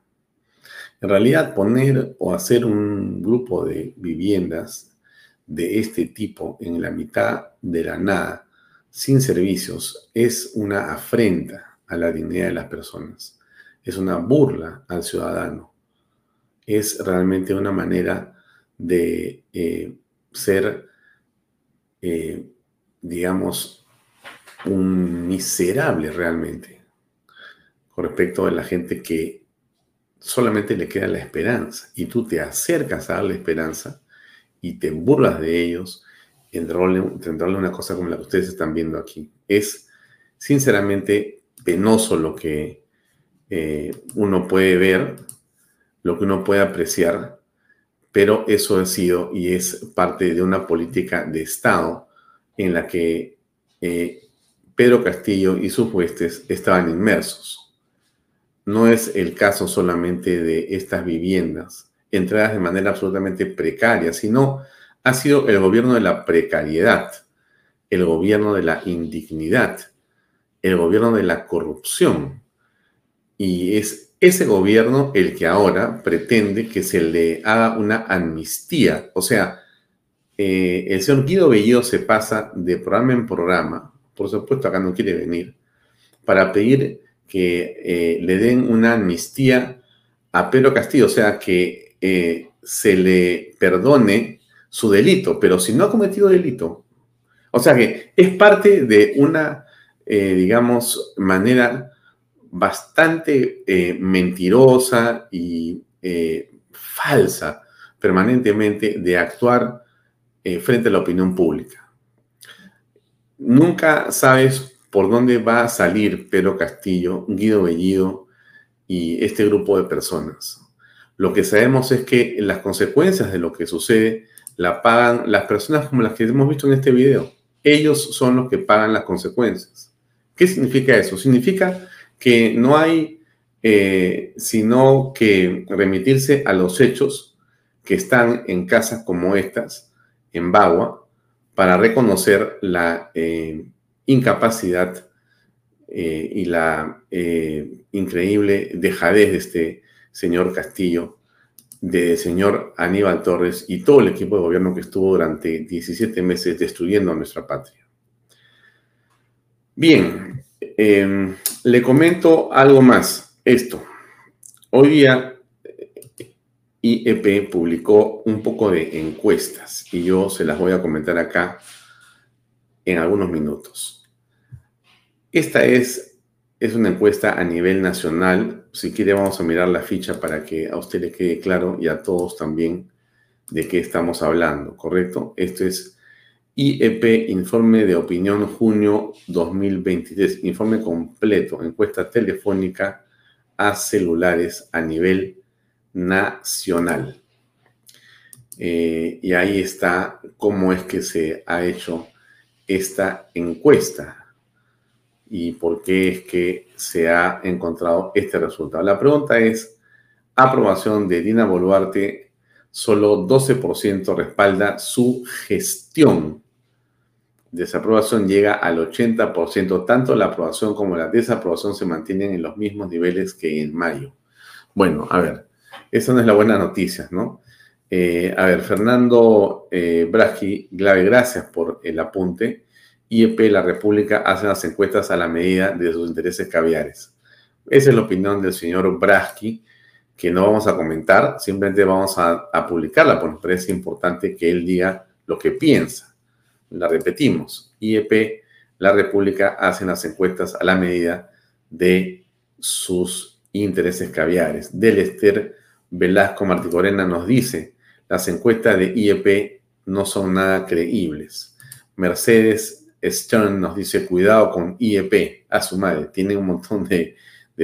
En realidad, poner o hacer un grupo de viviendas de este tipo en la mitad de la nada, sin servicios, es una afrenta a la dignidad de las personas, es una burla al ciudadano, es realmente una manera de eh, ser, eh, digamos, un miserable realmente con respecto a la gente que solamente le queda la esperanza y tú te acercas a darle esperanza y te burlas de ellos, entrarle, una cosa como la que ustedes están viendo aquí. Es sinceramente penoso lo que eh, uno puede ver, lo que uno puede apreciar, pero eso ha sido y es parte de una política de Estado en la que eh, Pedro Castillo y sus huestes estaban inmersos. No es el caso solamente de estas viviendas entradas de manera absolutamente precaria, sino ha sido el gobierno de la precariedad, el gobierno de la indignidad, el gobierno de la corrupción. Y es ese gobierno el que ahora pretende que se le haga una amnistía. O sea, eh, el señor Guido Bellido se pasa de programa en programa por supuesto acá no quiere venir, para pedir que eh, le den una amnistía a Pedro Castillo, o sea, que eh, se le perdone su delito, pero si no ha cometido delito, o sea que es parte de una, eh, digamos, manera bastante mentirosa y falsa permanentemente de actuar frente a la opinión pública. Nunca sabes por dónde va a salir Pedro Castillo, Guido Bellido y este grupo de personas. Lo que sabemos es que las consecuencias de lo que sucede la pagan las personas como las que hemos visto en este video. Ellos son los que pagan las consecuencias. ¿Qué significa eso? Significa que no hay eh, sino que remitirse a los hechos que están en casas como estas en Bagua para reconocer la eh, incapacidad eh, y la increíble dejadez de este señor Castillo, de señor Aníbal Torres y todo el equipo de gobierno que estuvo durante 17 meses destruyendo a nuestra patria. Bien, em, le comento algo más. Esto. Hoy día IEP publicó un poco de encuestas y yo se las voy a comentar acá en algunos minutos. Esta es, es una encuesta a nivel nacional. Si quiere vamos a mirar la ficha para que a usted le quede claro y a todos también de qué estamos hablando, ¿correcto? Esto es IEP, Informe de Opinión Junio 2023, informe completo, encuesta telefónica a celulares a nivel nacional. Eh, y ahí está cómo es que se ha hecho esta encuesta y por qué es que se ha encontrado este resultado. La pregunta es, aprobación de Dina Boluarte, solo 12% respalda su gestión. Desaprobación llega al 80%. Tanto la aprobación como la desaprobación se mantienen en los mismos niveles que en mayo. Bueno, a ver, esa no es la buena noticia, ¿no? Eh, a ver, Fernando eh, Glave, gracias por el apunte. IEP, la República, hace las encuestas a la medida de sus intereses caviares. Esa es la opinión del señor Braschi, que no vamos a comentar, simplemente vamos a, publicarla, porque parece importante que él diga lo que piensa. La repetimos, IEP, la República, hace las encuestas a la medida de sus intereses caviares. Del Esther Velasco Marticorena nos dice, las encuestas de IEP no son nada creíbles. Mercedes Stern nos dice, cuidado con IEP, a su madre, tiene un montón de,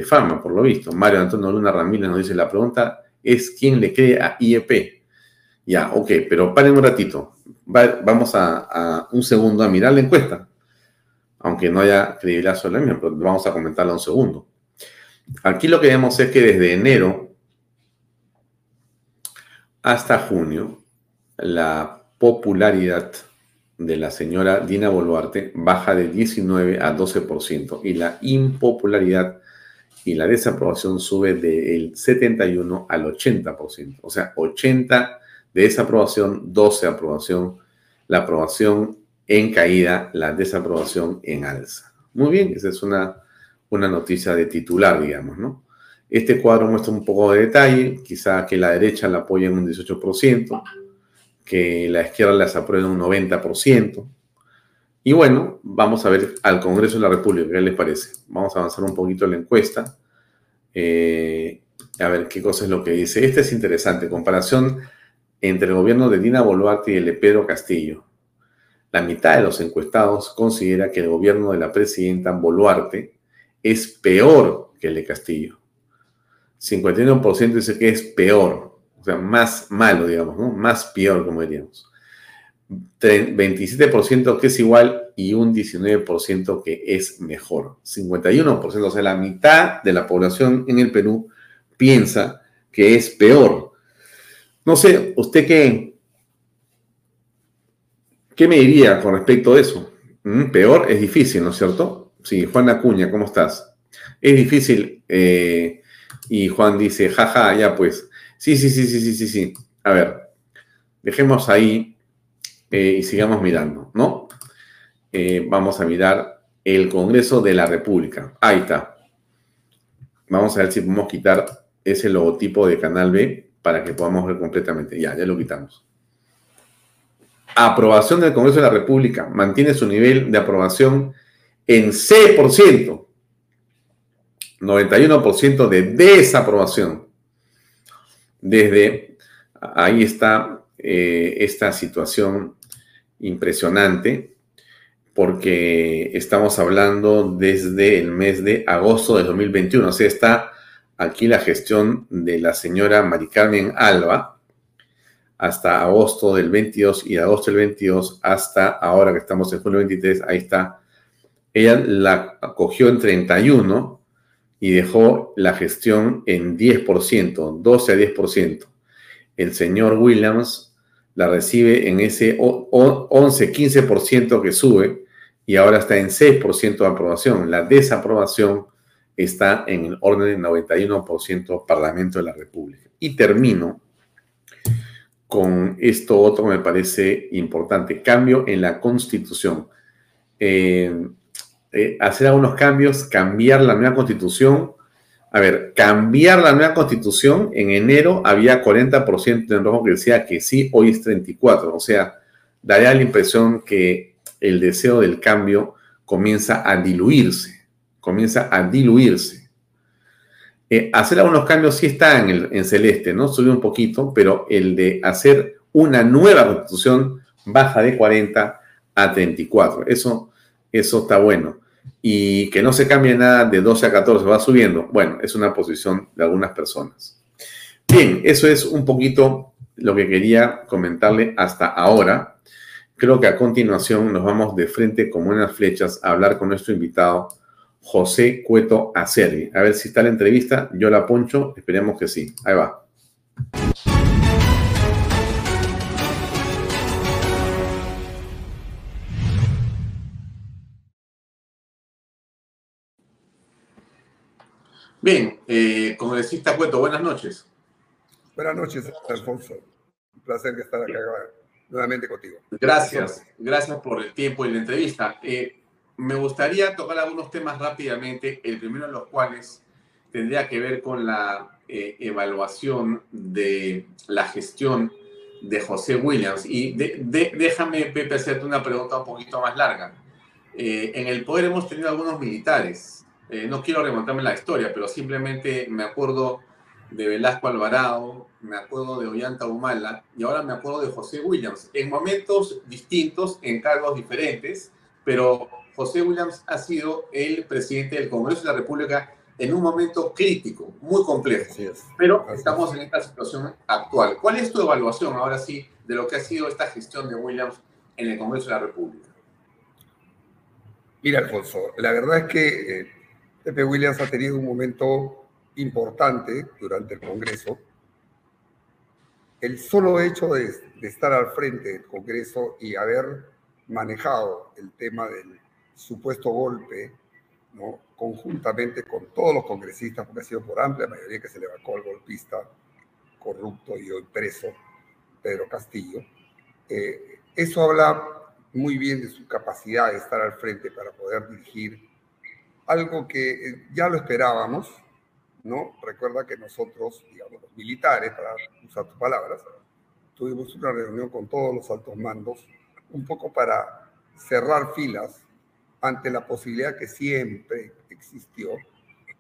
fama, por lo visto. Mario Antonio Luna Ramírez nos dice, la pregunta es, ¿quién le cree a IEP? Ya, ok, pero paren un ratito. Vamos a, un segundo a mirar la encuesta. Aunque no haya credibilidad sobre la misma, pero vamos a comentarla un segundo. Aquí lo que vemos es que desde enero hasta junio, la popularidad de la señora Dina Boluarte baja de 19 a 12% y la impopularidad y la desaprobación sube del 71 al 80%. O sea, 80 de desaprobación, 12 aprobación, la aprobación en caída, la desaprobación en alza. Muy bien, esa es una, una noticia de titular, digamos, ¿no? Este cuadro muestra un poco de detalle, quizá que la derecha la apoya en un 18%, que la izquierda las aprueba en un 90%. Y bueno, vamos a ver al Congreso de la República, ¿qué les parece? Vamos a avanzar un poquito en la encuesta. Eh, a ver qué cosa es lo que dice. Este es interesante, comparación entre el gobierno de Dina Boluarte y el de Pedro Castillo. La mitad de los encuestados considera que el gobierno de la presidenta Boluarte es peor que el de Castillo. 51% dice que es peor, o sea, más malo, digamos, ¿no? Más peor, como diríamos. 27% que es igual y un 19% que es mejor. 51%, o sea, la mitad de la población en el Perú piensa que es peor. No sé, ¿usted qué, qué me diría con respecto a eso? ¿Mm? Peor es difícil, ¿no es cierto? Sí, Juan Acuña, ¿cómo estás? Es difícil eh, y Juan dice, jaja, ya pues. Sí, sí, sí, sí, sí, sí, sí. A ver, dejemos ahí eh, y sigamos mirando, ¿no? Eh, vamos a mirar el Congreso de la República. Ahí está. Vamos a ver si podemos quitar ese logotipo de Canal B para que podamos ver completamente. Ya, ya lo quitamos. Aprobación del Congreso de la República. Mantiene su nivel de aprobación en C%. 91% de desaprobación. Desde ahí está eh, esta situación impresionante porque estamos hablando desde el mes de agosto de 2021. O sea, está aquí la gestión de la señora Mari Carmen Alba hasta agosto del 22 y agosto del 22 hasta ahora que estamos en julio 23, ahí está. Ella la cogió en 31 y dejó la gestión en 10%, 12 a 10%. El señor Williams la recibe en ese 11-15% que sube y ahora está en 6% de aprobación. La desaprobación está en el orden del 91% Parlamento de la República. Y termino con esto otro me parece importante, cambio en la constitución. Eh, eh, hacer algunos cambios, cambiar la nueva constitución. A ver, cambiar la nueva constitución, en enero había 40% en rojo que decía que sí, hoy es 34%. O sea, daría la impresión que el deseo del cambio comienza a diluirse, comienza a diluirse. Eh, hacer algunos cambios sí está en, el, en celeste, ¿no? Subió un poquito, pero el de hacer una nueva constitución baja de 40 a 34. Eso, eso está bueno. Y que no se cambie nada de 12 a 14, va subiendo. Bueno, es una posición de algunas personas. Bien, eso es un poquito lo que quería comentarle hasta ahora. Creo que a continuación nos vamos de frente como unas flechas a hablar con nuestro invitado, José Cueto Acerri. A ver si está la entrevista, yo la poncho, esperemos que sí. Ahí va. Bien, eh, como decís, Cueto, buenas noches. Buenas noches, Alfonso. Un placer estar acá nuevamente contigo. Gracias, gracias por el tiempo y la entrevista. Eh, me gustaría tocar algunos temas rápidamente, el primero de los cuales tendría que ver con la eh, evaluación de la gestión de José Williams. Y déjame, Pepe, hacerte una pregunta un poquito más larga. Eh, en el poder hemos tenido algunos militares. Eh, no quiero remontarme la historia, pero simplemente me acuerdo de Velasco Alvarado, me acuerdo de Ollanta Humala y ahora me acuerdo de José Williams, en momentos distintos, en cargos diferentes, pero José Williams ha sido el presidente del Congreso de la República en un momento crítico, muy complejo. Pero estamos en esta situación actual. ¿Cuál es tu evaluación ahora sí de lo que ha sido esta gestión de Williams en el Congreso de la República? Mira, Alfonso, la verdad es que eh, Pepe Williams ha tenido un momento importante durante el Congreso. El solo hecho de estar al frente del Congreso y haber manejado el tema del supuesto golpe, ¿no? conjuntamente con todos los congresistas, porque ha sido por amplia mayoría que se le vacó al golpista corrupto y hoy preso, Pedro Castillo. Eh, eso habla muy bien de su capacidad de estar al frente para poder dirigir algo que eh, ya lo esperábamos, ¿no? Recuerda que nosotros, digamos, los militares, para usar tus palabras, tuvimos una reunión con todos los altos mandos, un poco para cerrar filas ante la posibilidad que siempre existió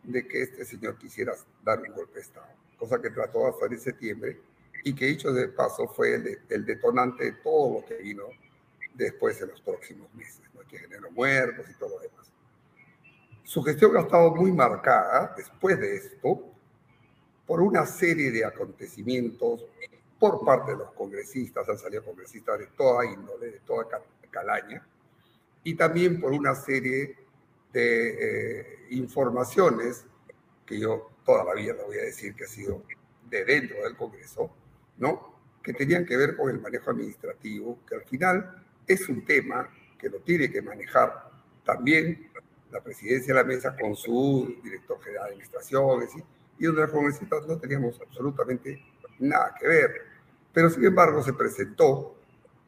de que este señor quisiera dar un golpe de Estado, cosa que trató de hacer en septiembre y que dicho de paso fue el, detonante de todo lo que vino después en los próximos meses, ¿no? que generó muertos y todo lo demás. Su gestión ha estado muy marcada después de esto por una serie de acontecimientos por parte de los congresistas, han salido congresistas de toda índole, de toda calaña, y también por una serie de eh, informaciones que yo toda la vida lo voy a decir que ha sido de dentro del Congreso, ¿no? Que tenían que ver con el manejo administrativo, que al final es un tema que lo tiene que manejar también la presidencia de la mesa con su director general de administración, y donde los congresistas no teníamos absolutamente nada que ver. Pero sin embargo se presentó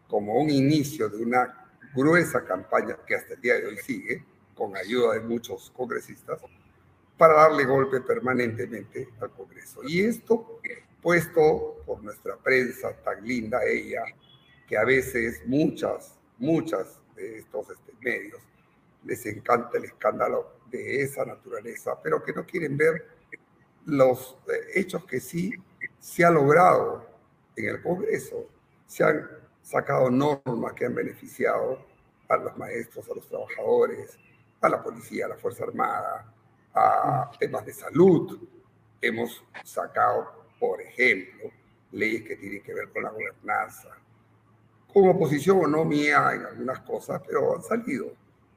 como un inicio de una gruesa campaña que hasta el día de hoy sigue, con ayuda de muchos congresistas, para darle golpe permanentemente al Congreso. Y esto puesto por nuestra prensa tan linda ella, que a veces muchas, muchas de estos este, medios les encanta el escándalo de esa naturaleza, pero que no quieren ver los eh, hechos que sí se ha logrado en el Congreso. Se han sacado normas que han beneficiado a los maestros, a los trabajadores, a la policía, a la Fuerza Armada, a temas de salud. Hemos sacado, por ejemplo, leyes que tienen que ver con la gobernanza, con oposición o no mía en algunas cosas, pero han salido,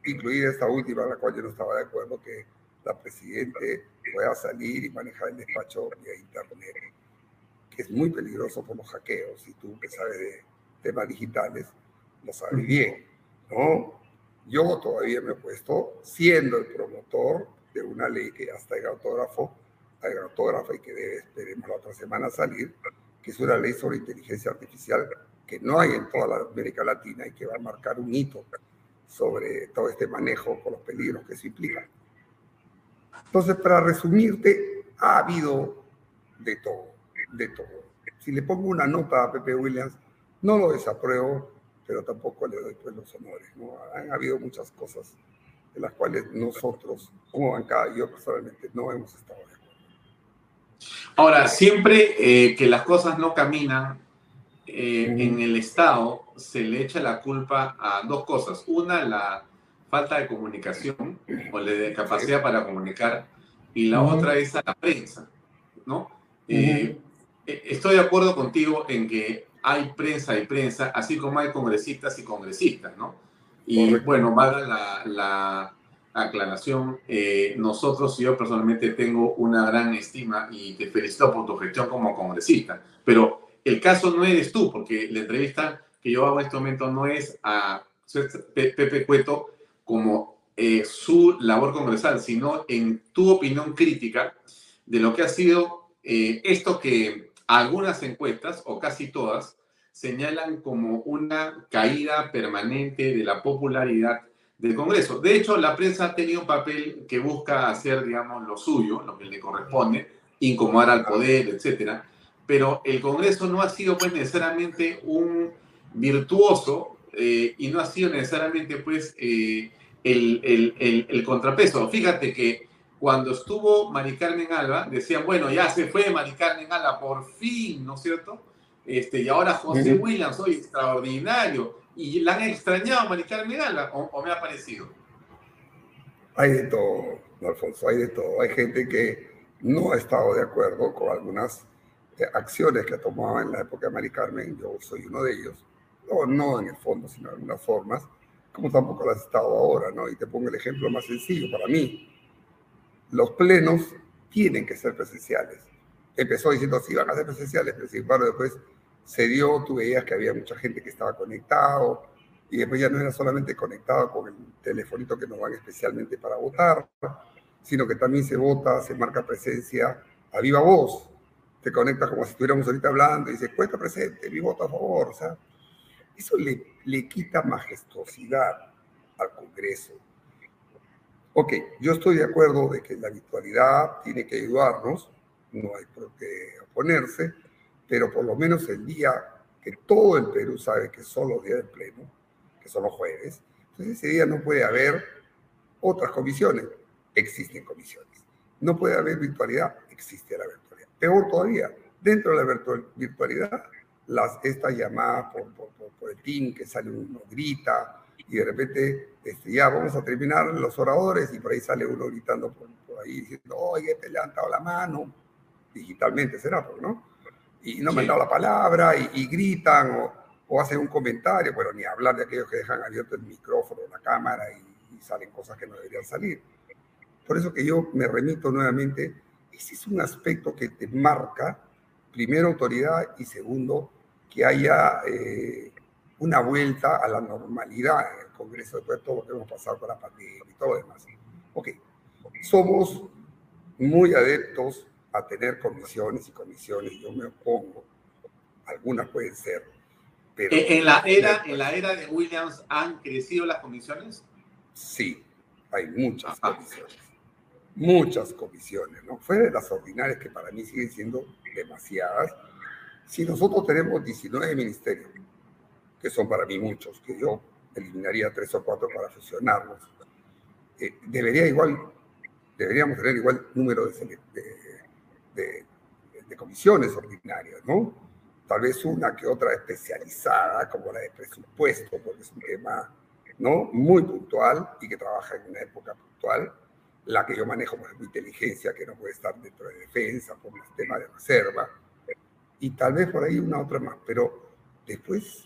incluida esta última, en la cual yo no estaba de acuerdo, que la Presidente pueda salir y manejar el despacho vía Internet, que es muy peligroso por los hackeos, y tú que sabes de temas digitales, lo sabe bien, ¿no? Yo todavía me he puesto, siendo el promotor de una ley que ya está en autógrafo, en autógrafo y que debe, esperemos la otra semana salir, que es una ley sobre inteligencia artificial que no hay en toda la América Latina y que va a marcar un hito sobre todo este manejo con los peligros que se implica. Entonces, para resumirte, ha habido de todo, de todo. Si le pongo una nota a Pepe Williams, no lo desapruebo, pero tampoco le doy pues los honores. ¿no? Han habido muchas cosas de las cuales nosotros, como bancada, yo personalmente, no hemos estado de acuerdo. Ahora, siempre eh, que las cosas no caminan eh, en el Estado, se le echa la culpa a dos cosas. Una, la falta de comunicación o de capacidad para comunicar, y la otra es a la prensa, ¿no? Eh, estoy de acuerdo contigo en que hay prensa y prensa, así como hay congresistas y congresistas, ¿no? Y bueno, valga la, la aclaración, eh, nosotros, yo personalmente tengo una gran estima y te felicito por tu gestión como congresista, pero el caso no eres tú, porque la entrevista que yo hago en este momento no es a Pepe Cueto como eh, su labor congresal, sino en tu opinión crítica de lo que ha sido eh, esto que algunas encuestas, o casi todas, señalan como una caída permanente de la popularidad del Congreso. De hecho, la prensa ha tenido un papel que busca hacer, digamos, lo suyo, lo que le corresponde, incomodar al poder, etcétera. Pero el Congreso no ha sido, pues, necesariamente un virtuoso eh, y no ha sido necesariamente, pues, eh, el, el, el, contrapeso. Fíjate que cuando estuvo Mari Carmen Alba, decían, bueno, ya se fue Mari Carmen Alba, por fin, ¿no es cierto? Este, y ahora José Williams, hoy extraordinario. ¿Y la han extrañado Mari Carmen Alba o, me ha parecido? Hay de todo, Alfonso, hay de todo. Hay gente que no ha estado de acuerdo con algunas eh, acciones que tomaba en la época de Mari Carmen. Yo soy uno de ellos. No, no en el fondo, sino en algunas formas, como tampoco las he estado ahora, ¿no? Y te pongo el ejemplo más sencillo para mí. Los plenos tienen que ser presenciales. Empezó diciendo, sí, van a ser presenciales, pero sin embargo después se dio, tú veías que había mucha gente que estaba conectado, y después ya no era solamente conectado con el telefonito que nos van especialmente para votar, sino que también se vota, se marca presencia a viva voz, te conectas como si estuviéramos ahorita hablando y dices, cuesta presente, mi voto a favor, o sea, eso le, le quita majestuosidad al Congreso. Ok, yo estoy de acuerdo de que la virtualidad tiene que ayudarnos, no hay por qué oponerse, pero por lo menos el día que todo el Perú sabe que son los días de pleno, que son los jueves, entonces ese día no puede haber otras comisiones. Existen comisiones. No puede haber virtualidad, existe la virtualidad. Peor todavía, dentro de la virtualidad, las, esta llamada por, por, por, el team que sale uno grita y de repente este, ya vamos a terminar los oradores y por ahí sale uno gritando por, ahí diciendo, oye, te he levantado la mano, digitalmente será, ¿no? y no me han dado la palabra y, gritan o, o, hacen un comentario, bueno, ni hablar de aquellos que dejan abierto el micrófono, la cámara y, salen cosas que no deberían salir. Por eso que yo me remito nuevamente, ese es un aspecto que te marca, primero, autoridad y segundo, que haya eh, una vuelta a la normalidad en el Congreso después de todo lo que hemos pasado con la pandemia y todo lo demás. Ok, somos muy adeptos a tener comisiones y comisiones, yo me opongo. Algunas pueden ser. Pero ¿En, la era, ¿En la era de Williams han crecido las comisiones? Sí, hay muchas comisiones. Muchas comisiones, ¿no? Fue de las ordinarias que para mí siguen siendo demasiadas. Si nosotros tenemos 19 ministerios, que son para mí muchos, que yo eliminaría tres o cuatro para fusionarlos, eh, debería igual, deberíamos tener igual número de, de de, comisiones ordinarias, ¿no? Tal vez una que otra especializada, como la de presupuesto, porque es un tema ¿no? muy puntual y que trabaja en una época puntual. La que yo manejo, por ejemplo, inteligencia, que no puede estar dentro de defensa por el tema de reserva. Y tal vez por ahí una otra más. Pero después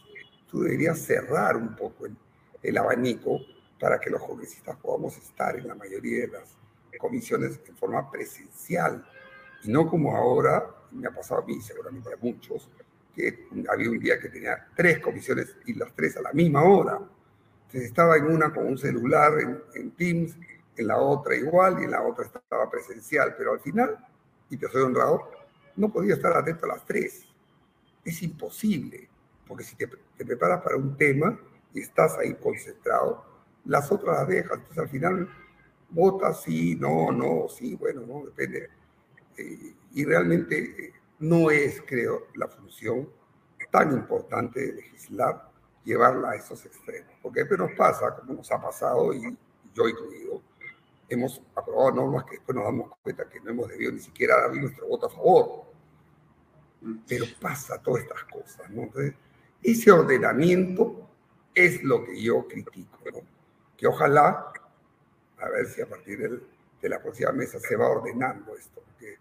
tú deberías cerrar un poco el, el abanico para que los congresistas podamos estar en la mayoría de las comisiones en forma presencial y no como ahora, me ha pasado a mí, seguramente a muchos, que había un día que tenía tres comisiones y las tres a la misma hora. Entonces estaba en una con un celular en, Teams, en la otra igual y en la otra estaba presencial, pero al final, y te soy honrado, no podía estar atento a las tres. Es imposible, porque si te, preparas para un tema y estás ahí concentrado, las otras las dejas. Entonces al final votas sí, no, no, sí, bueno, no, depende. Eh, y realmente eh, no es, creo, la función tan importante de legislar llevarla a esos extremos. Porque después nos pasa, como nos ha pasado, y yo incluido, hemos aprobado normas que después nos damos cuenta que no hemos debido ni siquiera dar nuestro voto a favor. Pero pasa todas estas cosas, ¿no? Entonces, ese ordenamiento es lo que yo critico. Que ojalá, a ver si a partir de la próxima mesa se va ordenando esto, porque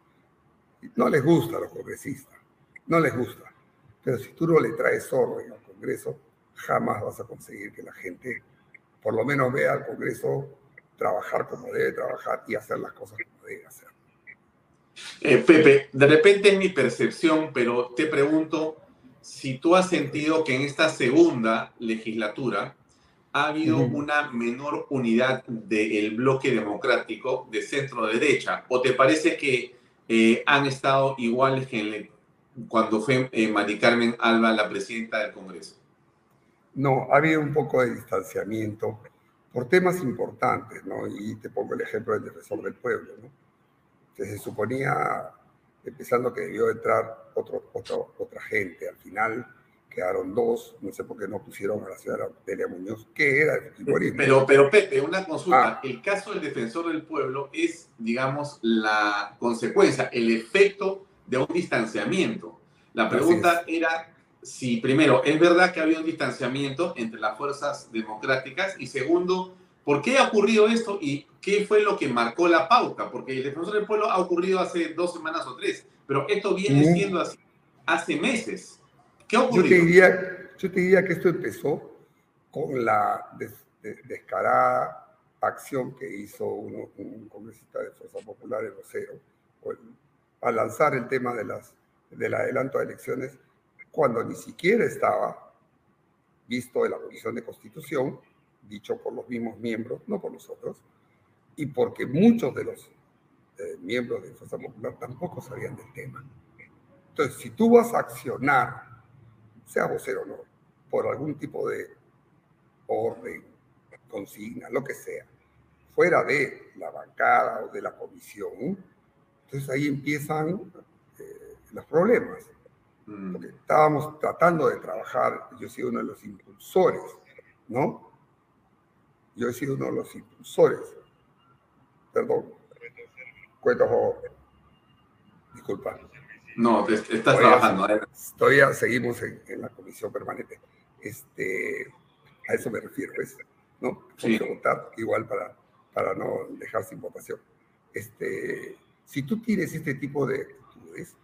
no les gusta a los congresistas, no les gusta. Pero si tú no le traes orden al Congreso, jamás vas a conseguir que la gente por lo menos vea al Congreso trabajar como debe trabajar y hacer las cosas como debe hacer. Eh, Pepe, de repente es mi percepción, pero te pregunto si tú has sentido que en esta segunda legislatura ha habido una menor unidad del bloque democrático de centro derecha, o te parece que eh, han estado iguales que cuando fue eh, Mari Carmen Alba la presidenta del Congreso? No, ha habido un poco de distanciamiento por temas importantes, ¿no? Y te pongo el ejemplo del defensor del pueblo, ¿no? Que se suponía, empezando que debió entrar otro, otra gente. Al final quedaron dos, no sé por qué no pusieron a la señora Delia Muñoz, que era el Pero, pero Pepe, una consulta. Ah. El caso del defensor del pueblo es, digamos, la consecuencia, el efecto de un distanciamiento. La pregunta era si, primero, es verdad que había un distanciamiento entre las fuerzas democráticas y segundo, ¿por qué ha ocurrido esto y qué fue lo que marcó la pauta? Porque el defensor del pueblo ha ocurrido hace dos semanas o tres, pero esto viene siendo así hace meses. Yo te, diría, yo te diría que esto empezó con la descarada acción que hizo un congresista de Fuerza Popular, el vocero, al lanzar el tema de las, del adelanto de elecciones, cuando ni siquiera estaba visto en la Comisión de Constitución, dicho por los mismos miembros, no por nosotros, y porque muchos de los eh, miembros de Fuerza Popular tampoco sabían del tema. Entonces, si tú vas a accionar sea vocero o no, por algún tipo de orden, consigna, lo que sea, fuera de la bancada o de la comisión, entonces ahí empiezan eh, los problemas. Mm. Porque estábamos tratando de trabajar, yo he sido uno de los impulsores, ¿no? Yo he sido uno de los impulsores. Perdón. Cuento, disculpa. No, estás trabajando. Todavía seguimos en, la comisión permanente. Este, a eso me refiero, ¿ves? ¿no? Sí. votar igual para, para no dejar sin votación. Este, si tú tienes este tipo de actitudes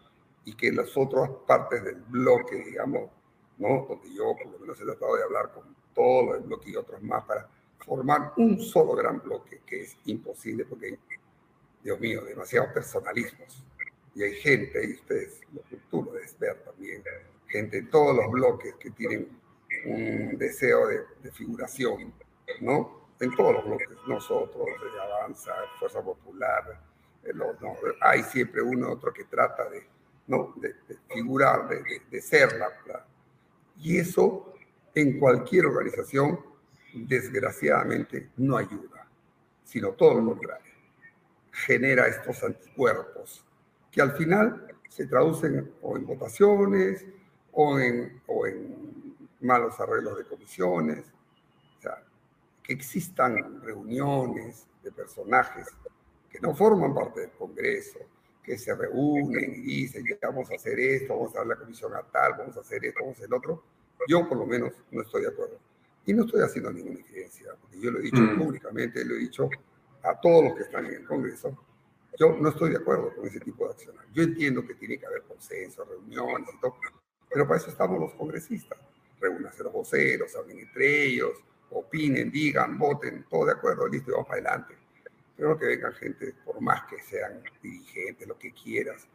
y que las otras partes del bloque, digamos, ¿no? donde yo por lo menos he tratado de hablar con todo el bloque y otros más para formar un solo gran bloque, que es imposible porque, Dios mío, demasiados personalismos y hay gente, y ustedes, lo debes ver también, gente en todos los bloques que tienen un deseo de, figuración, ¿no? En todos los bloques, nosotros, de Avanza, Fuerza Popular, eh, hay siempre uno otro que trata de, ¿no? de, figurar, de, de ser la, la, Y eso en cualquier organización, desgraciadamente, no ayuda, sino todo lo contrario. Genera estos anticuerpos que al final se traducen o en votaciones o en, o en malos arreglos de comisiones. O sea, que existan reuniones de personajes que no forman parte del Congreso, que se reúnen y dicen, ya vamos a hacer esto, vamos a dar la comisión a tal, vamos a hacer esto, vamos a hacer el otro. Yo por lo menos no estoy de acuerdo. Y no estoy haciendo ninguna incidencia, porque yo lo he dicho mm. públicamente, lo he dicho a todos los que están en el Congreso, yo no estoy de acuerdo con ese tipo de acciones. Yo entiendo que tiene que haber consenso, reuniones y todo, pero para eso estamos los congresistas. Reúnanse los voceros, hablen entre ellos, opinen, digan, voten, todo de acuerdo, listo, vamos para adelante. Pero que vengan gente, por más que sean dirigentes, lo que quieras,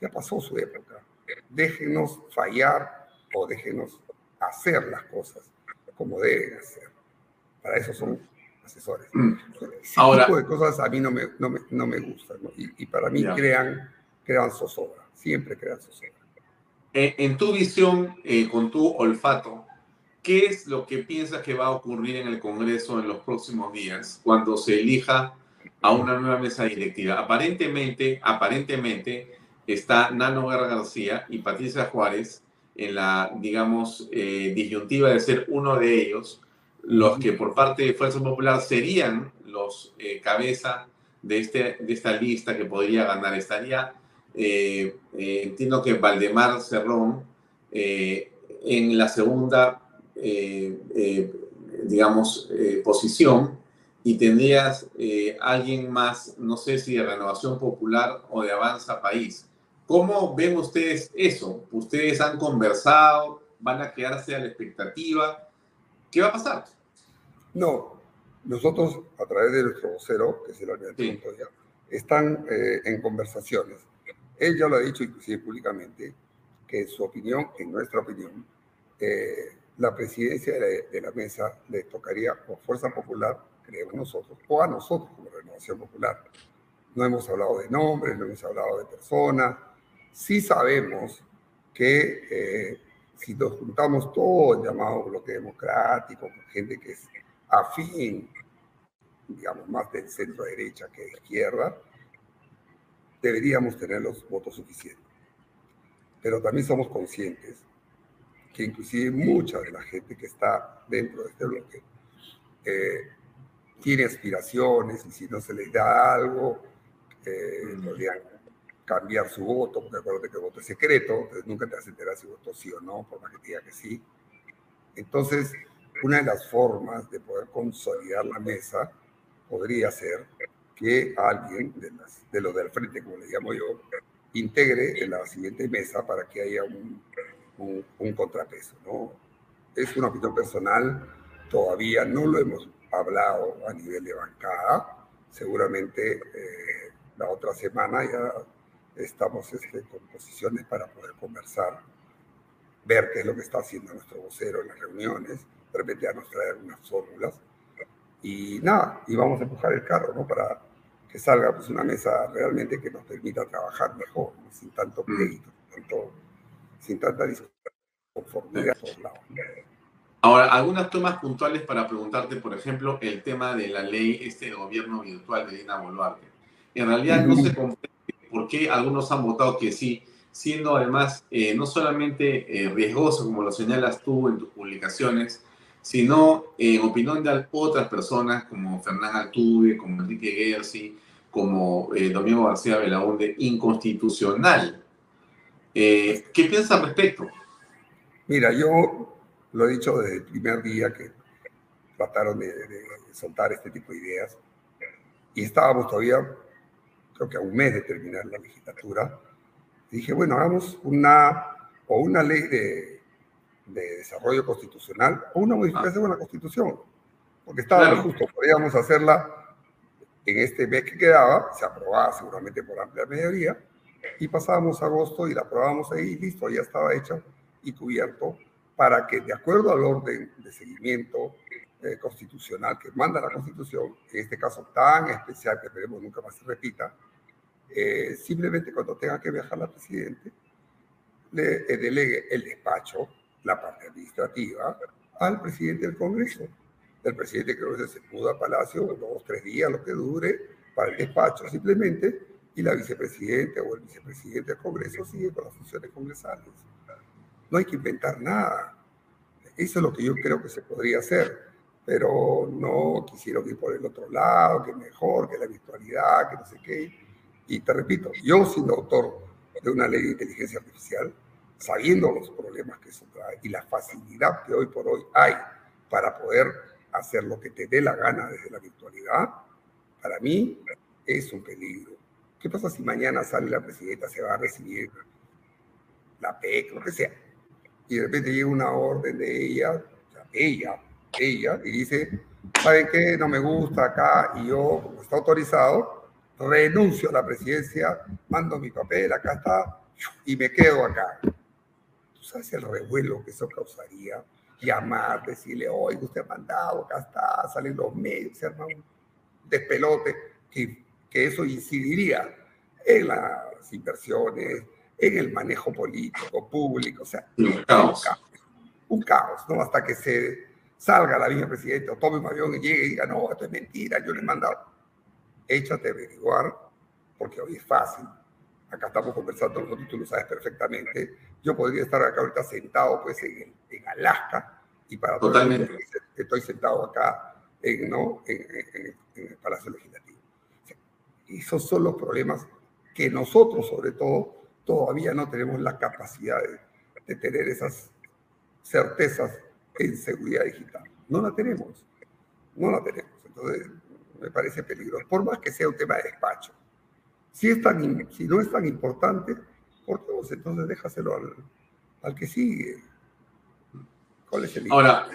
ya pasó su época. Déjenos fallar o déjenos hacer las cosas como deben hacer. Para eso son asesores. Ese Ahora- tipo de cosas a mí no me, no me, no me gustan, ¿no? Y, y para mí Ya. crean, crean zozobra, siempre crean zozobra. En, en tu visión, eh, con tu olfato, ¿qué es lo que piensas que va a ocurrir en el Congreso en los próximos días cuando se elija a una nueva mesa directiva? Aparentemente, aparentemente está Nano Guerra García y Patricia Juárez en la, digamos, eh, disyuntiva de ser uno de ellos, los que por parte de Fuerza Popular serían los eh, cabeza de, este, de esta lista que podría ganar. Estaría eh, eh, entiendo que Valdemar Cerrón eh, en la segunda, digamos, posición y tendrías alguien más, no sé si de Renovación Popular o de Avanza País. ¿Cómo ven ustedes eso? ¿Ustedes han conversado? ¿Van a quedarse a la expectativa? ¿Qué va a pasar? No, nosotros a través de nuestro vocero, que es el almirante Montoya, están eh, en conversaciones. Él ya lo ha dicho inclusive públicamente, que en su opinión, en nuestra opinión, eh, la presidencia de la, de la mesa le tocaría por Fuerza Popular, creemos nosotros, o a nosotros como Renovación Popular. No hemos hablado de nombres, no hemos hablado de personas. Sí sabemos que eh, si nos juntamos todos, el llamado bloque democrático, con gente que es afín, digamos, más del centro derecha que de izquierda, deberíamos tener los votos suficientes. Pero también somos conscientes que inclusive mucha de la gente que está dentro de este bloque eh, tiene aspiraciones y si no se les da algo, eh, podrían cambiar su voto, porque acuérdate que el voto es secreto, entonces nunca te vas a enterar si votó sí o no, por más que te diga que sí. Entonces, una de las formas de poder consolidar la mesa podría ser que alguien de, las, de los del frente, como le llamo yo, integre en la siguiente mesa para que haya un, un, un contrapeso. ¿no? Es una opinión personal, todavía no lo hemos hablado a nivel de bancada, seguramente eh, la otra semana ya estamos este, con posiciones para poder conversar, ver qué es lo que está haciendo nuestro vocero en las reuniones, de repente ya nos trae algunas fórmulas y nada, y vamos a empujar el carro, ¿no? Para que salga pues, una mesa realmente que nos permita trabajar mejor, ¿no? sin tanto pleito, sin, tanto, sin tanta disconformidad a lados. Ahora, algunas temas puntuales para preguntarte, por ejemplo, el tema de la ley este gobierno virtual de Dina Boluarte. En realidad no se comprende por qué algunos han votado que sí, siendo además eh, no solamente eh, riesgoso, como lo señalas tú en tus publicaciones, sino en opinión de otras personas como Fernán Altuve, como Enrique Gersi, como eh, Domingo García Belaunde, inconstitucional. Eh, ¿Qué piensas al respecto? Mira, yo lo he dicho desde el primer día que trataron de, de, soltar este tipo de ideas y estábamos todavía, creo que a un mes de terminar la legislatura. Dije, bueno, hagamos una, o una ley de, de desarrollo constitucional o una modificación de la constitución, porque estaba Claro. justo, podíamos hacerla en este mes que quedaba, se aprobaba seguramente por amplia mayoría, y pasábamos a agosto y la aprobábamos ahí, y listo, ya estaba hecha y cubierto para que, de acuerdo al orden de seguimiento eh, constitucional que manda la Constitución, en este caso tan especial que esperemos nunca más se repita, eh, simplemente cuando tenga que viajar la Presidente, le eh, delegue el despacho, la parte administrativa, al presidente del Congreso. El presidente creo que se muda a Palacio dos, tres días, lo que dure, para el despacho simplemente, y la vicepresidenta o el vicepresidente del Congreso sigue con las funciones congresales. No hay que inventar nada. Eso es lo que yo creo que se podría hacer, pero no quisieron ir por el otro lado, que mejor, que la virtualidad, que no sé qué. Y te repito, yo siendo autor de una ley de inteligencia artificial, sabiendo los problemas que eso trae y la facilidad que hoy por hoy hay para poder hacer lo que te dé la gana desde la virtualidad, para mí es un peligro. ¿Qué pasa si mañana sale la presidenta, se va a recibir la PEC, lo que sea, y de repente llega una orden de ella, ella, ella, y dice, ¿saben qué? No me gusta acá, y yo, como está autorizado, renuncio a la presidencia, mando mi papel, acá está, y me quedo acá. ¿Tú sabes el revuelo que eso causaría? Llamar, decirle, oye, usted ha mandado, acá está, salen los medios, se arma un despelote, que, que eso incidiría en las inversiones, en el manejo político, público, o sea, un caos. Un caos, ¿no? Hasta que se salga la vicepresidenta o tome un avión y llegue y diga, no, esto es mentira, yo le he mandado. Échate a averiguar, porque hoy es fácil. Acá estamos conversando nosotros, tú lo sabes perfectamente. Yo podría estar acá ahorita sentado pues en, en Alaska y para Totalmente. todo el estoy sentado acá en, ¿no? en, en, el Palacio Legislativo. Y esos son los problemas que nosotros, sobre todo, todavía no tenemos la capacidad de, de tener esas certezas en seguridad digital. No la tenemos, no la tenemos. Entonces, me parece peligroso, por más que sea un tema de despacho. Si, es tan, si no es tan importante, ¿por vos entonces déjaselo al, al que sigue? ¿Cuál es el Ahora,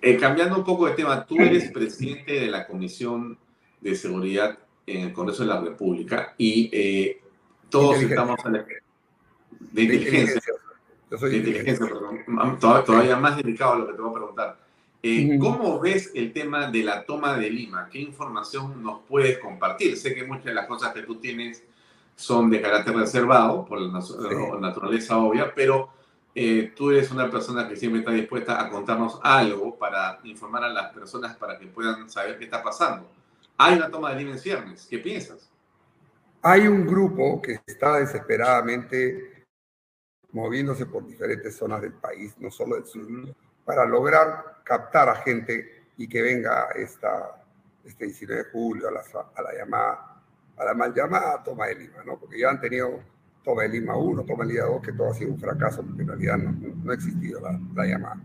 eh, cambiando un poco de tema, tú eres presidente de la Comisión de Seguridad en el Congreso de la República y eh, todos estamos en la, de inteligencia. Yo soy de inteligencia, perdón. Todavía, todavía más delicado a lo que te voy a preguntar. Eh, ¿Cómo ves el tema de la toma de Lima? ¿Qué información nos puedes compartir? Sé que muchas de las cosas que tú tienes son de carácter reservado, por la sí. naturaleza obvia, pero eh, tú eres una persona que siempre está dispuesta a contarnos algo para informar a las personas para que puedan saber qué está pasando. Hay una toma de Lima en ciernes. ¿Qué piensas? Hay un grupo que está desesperadamente moviéndose por diferentes zonas del país, no solo del sur, para lograr captar a gente y que venga esta, este 19 de julio a la, a la llamada, a la mal llamada toma de Lima, ¿no? Porque ya han tenido toma de Lima 1, toma de Lima 2, que todo ha sido un fracaso, porque en realidad no, no ha existido la, la llamada.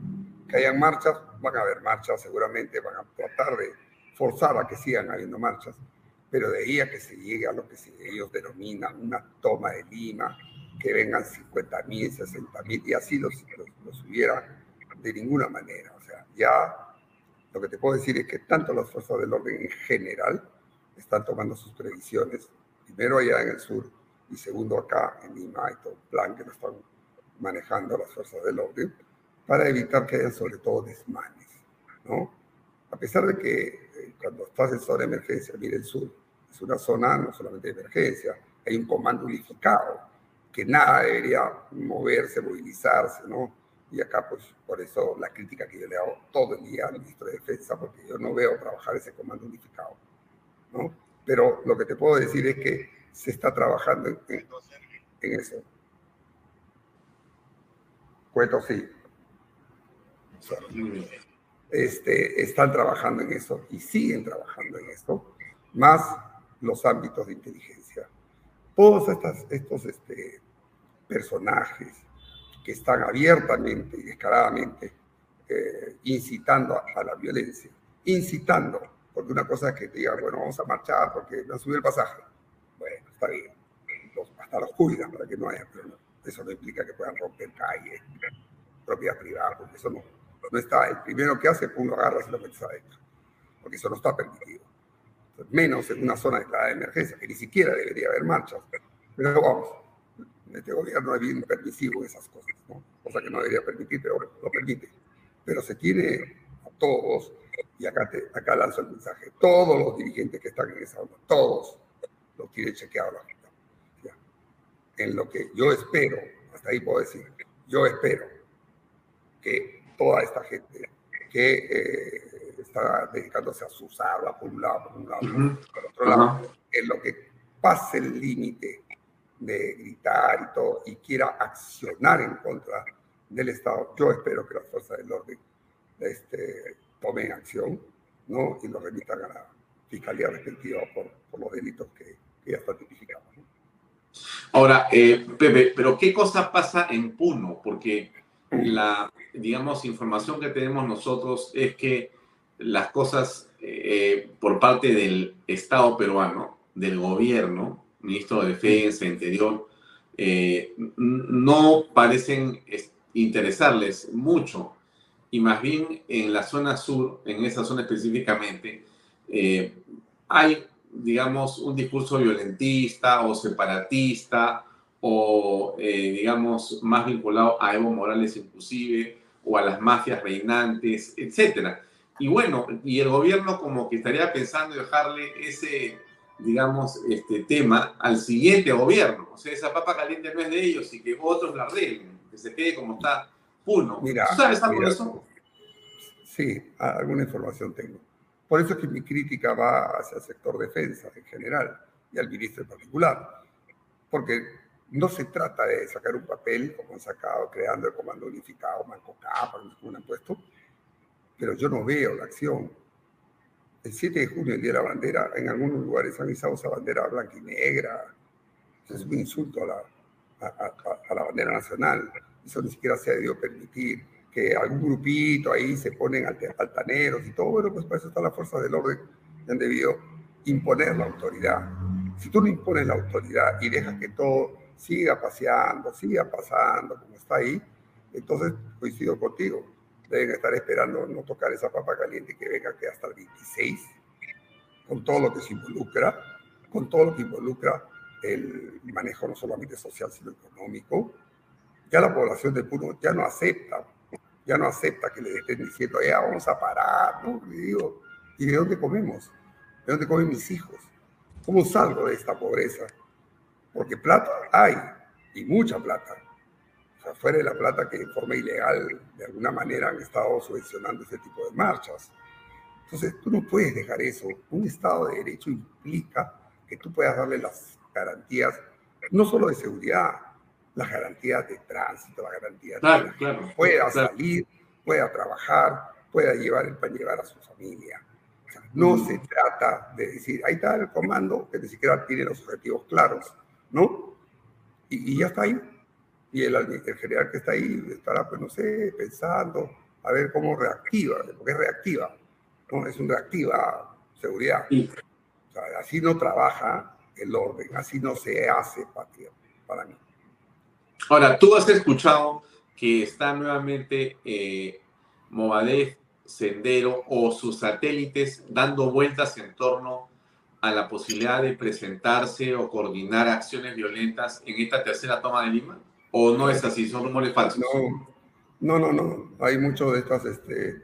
Que hayan marchas, van a haber marchas, seguramente van a tratar de forzar a que sigan habiendo marchas, pero de ahí a que se llegue a lo que ellos denominan una toma de Lima, que vengan 50 mil, 60 mil, y así los, los, los hubiera de ninguna manera. O sea, ya lo que te puedo decir es que tanto las fuerzas del orden en general están tomando sus previsiones, primero allá en el sur y segundo acá en Lima, hay todo un plan que lo están manejando las fuerzas del orden para evitar que haya sobre todo desmanes, ¿no? A pesar de que eh, cuando estás en zona de emergencia, mire el sur, es una zona no solamente de emergencia, hay un comando unificado, que nada debería moverse, movilizarse, ¿no? Y acá, pues, por eso la crítica que yo le hago todo el día al ministro de Defensa, porque yo no veo trabajar ese comando unificado, ¿no? Pero lo que te puedo decir es que se está trabajando en, en, en eso. Cuento, sí. Este, están trabajando en eso y siguen trabajando en esto, más los ámbitos de inteligencia. Todos estas, estos este, personajes que están abiertamente y descaradamente eh, incitando a, a, la violencia, incitando, porque una cosa es que te digan, bueno, vamos a marchar porque me han subido el pasaje. Bueno, está bien, los, hasta los cuidan para que no haya, pero eso no implica que puedan romper calles, propiedad privada, porque eso no, no está. El primero que hace, uno agarra y lo metes adentro, porque eso no está permitido. Menos en una zona de emergencia, que ni siquiera debería haber marchas. Pero vamos, este gobierno es bien permisivo en esas cosas, ¿no? cosa que no debería permitir, pero lo permite. Pero se tiene a todos, y acá, te, acá lanzo el mensaje, todos los dirigentes que están en esa onda, todos los tienen chequeado la Junta. ¿ya? En lo que yo espero, hasta ahí puedo decir, yo espero que toda esta gente que eh, está dedicándose a susarla por un lado, por un lado, uh -huh. por otro lado, uh -huh. en lo que pase el límite de gritar y todo, y quiera accionar en contra del Estado, yo espero que las fuerzas del orden este, tomen acción ¿no? y lo remitan a la fiscalía respectiva por, los delitos que, que ya están. Ahora, eh, Pepe, pero ¿qué cosa pasa en Puno? Porque la, digamos, información que tenemos nosotros es que las cosas eh, por parte del Estado peruano, del gobierno, ministro de Defensa, Interior, eh, no parecen interesarles mucho. Y más bien en la zona sur, en esa zona específicamente, eh, hay, digamos, un discurso violentista o separatista o, eh, digamos, más vinculado a Evo Morales inclusive, o a las mafias reinantes, etcétera. Y bueno, y el gobierno como que estaría pensando en dejarle ese, digamos, este tema al siguiente gobierno. O sea, esa papa caliente no es de ellos y que otros la arreglen, que se quede como está uno. Mira, ¿Tú sabes algo mira, de eso? Sí, alguna información tengo. Por eso es que mi crítica va hacia el sector defensa en general y al ministro en particular. Porque no se trata de sacar un papel como han sacado creando el Comando Unificado, Manco Capa, como han puesto, pero yo no veo la acción. El 7 de junio, el Día de la Bandera, en algunos lugares han izado esa bandera blanca y negra. Es un insulto a la, a, a- a la bandera nacional. Eso ni siquiera se ha debido permitir. Que algún grupito ahí se ponen altaneros y todo. Bueno, pues para eso están las fuerzas del orden han debido imponer la autoridad. Si tú no impones la autoridad y dejas que todo siga paseando, siga pasando como está ahí, entonces coincido contigo. Deben estar esperando no tocar esa papa caliente que venga que hasta el 26, con todo lo que se involucra, con todo lo que involucra el manejo no solamente social, sino económico. Ya la población de Puno ya no acepta, ya no acepta que le estén diciendo, ya vamos a parar, ¿no? Y digo, ¿y de dónde comemos? ¿De dónde comen mis hijos? ¿Cómo salgo de esta pobreza? Porque plata hay, y mucha plata. O sea, fuera de la plata que en forma ilegal, de alguna manera, han estado subvencionando este tipo de marchas. Entonces, tú no puedes dejar eso. Un Estado de Derecho implica que tú puedas darle las garantías, no solo de seguridad, las garantías de tránsito, las garantías Claro, de que claro, pueda claro. salir, pueda trabajar, pueda llevar el pan llevar a su familia. O sea, no Mm. se trata de decir, ahí está el comando que ni siquiera tiene los objetivos claros, ¿no? Y, y ya está ahí. Y el, el general que está ahí estará, pues no sé, pensando a ver cómo reactiva, porque es reactiva, ¿no? Es una reactiva seguridad. O sea, así no trabaja el orden, así no se hace patria para mí. Ahora, tú has escuchado que está nuevamente eh, Movadef, Sendero o sus satélites dando vueltas en torno a la posibilidad de presentarse o coordinar acciones violentas en esta tercera toma de Lima? ¿O no es así? ¿Son rumores falsos? No, no, no, no. Hay muchas de estas este,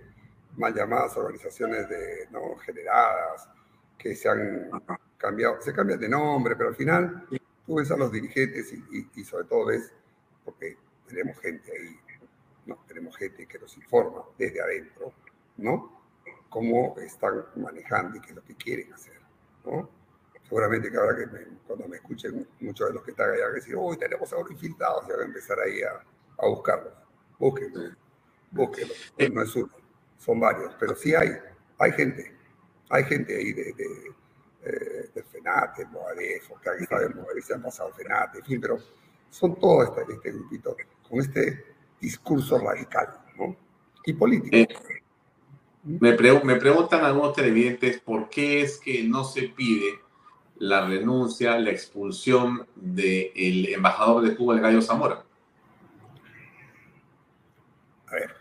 mal llamadas organizaciones de, no generadas que se han cambiado, se cambian de nombre, pero al final tú ves a los dirigentes y, y- y sobre todo ves, porque tenemos gente ahí, no, tenemos gente que nos informa desde adentro, ¿no? Cómo están manejando y qué es lo que quieren hacer, ¿no? Seguramente que ahora que me- cuando me escuchen muchos de los que están allá, van a decir, uy, tenemos ahora infiltrados, y van a empezar ahí a, a buscarlos. Búsquenlos, búsquenlos. No es uno, son varios, pero sí hay, hay gente, hay gente ahí de, de, eh, del FENATE, Moadef, que han estado en Moadef, se han pasado FENATE, en fin, pero son todo este, este grupito con este discurso radical, ¿no? Y político. Eh, me, pregu- me preguntan algunos televidentes por qué es que no se pide la renuncia, la expulsión del embajador de Cuba, el Gallo Zamora. A ver,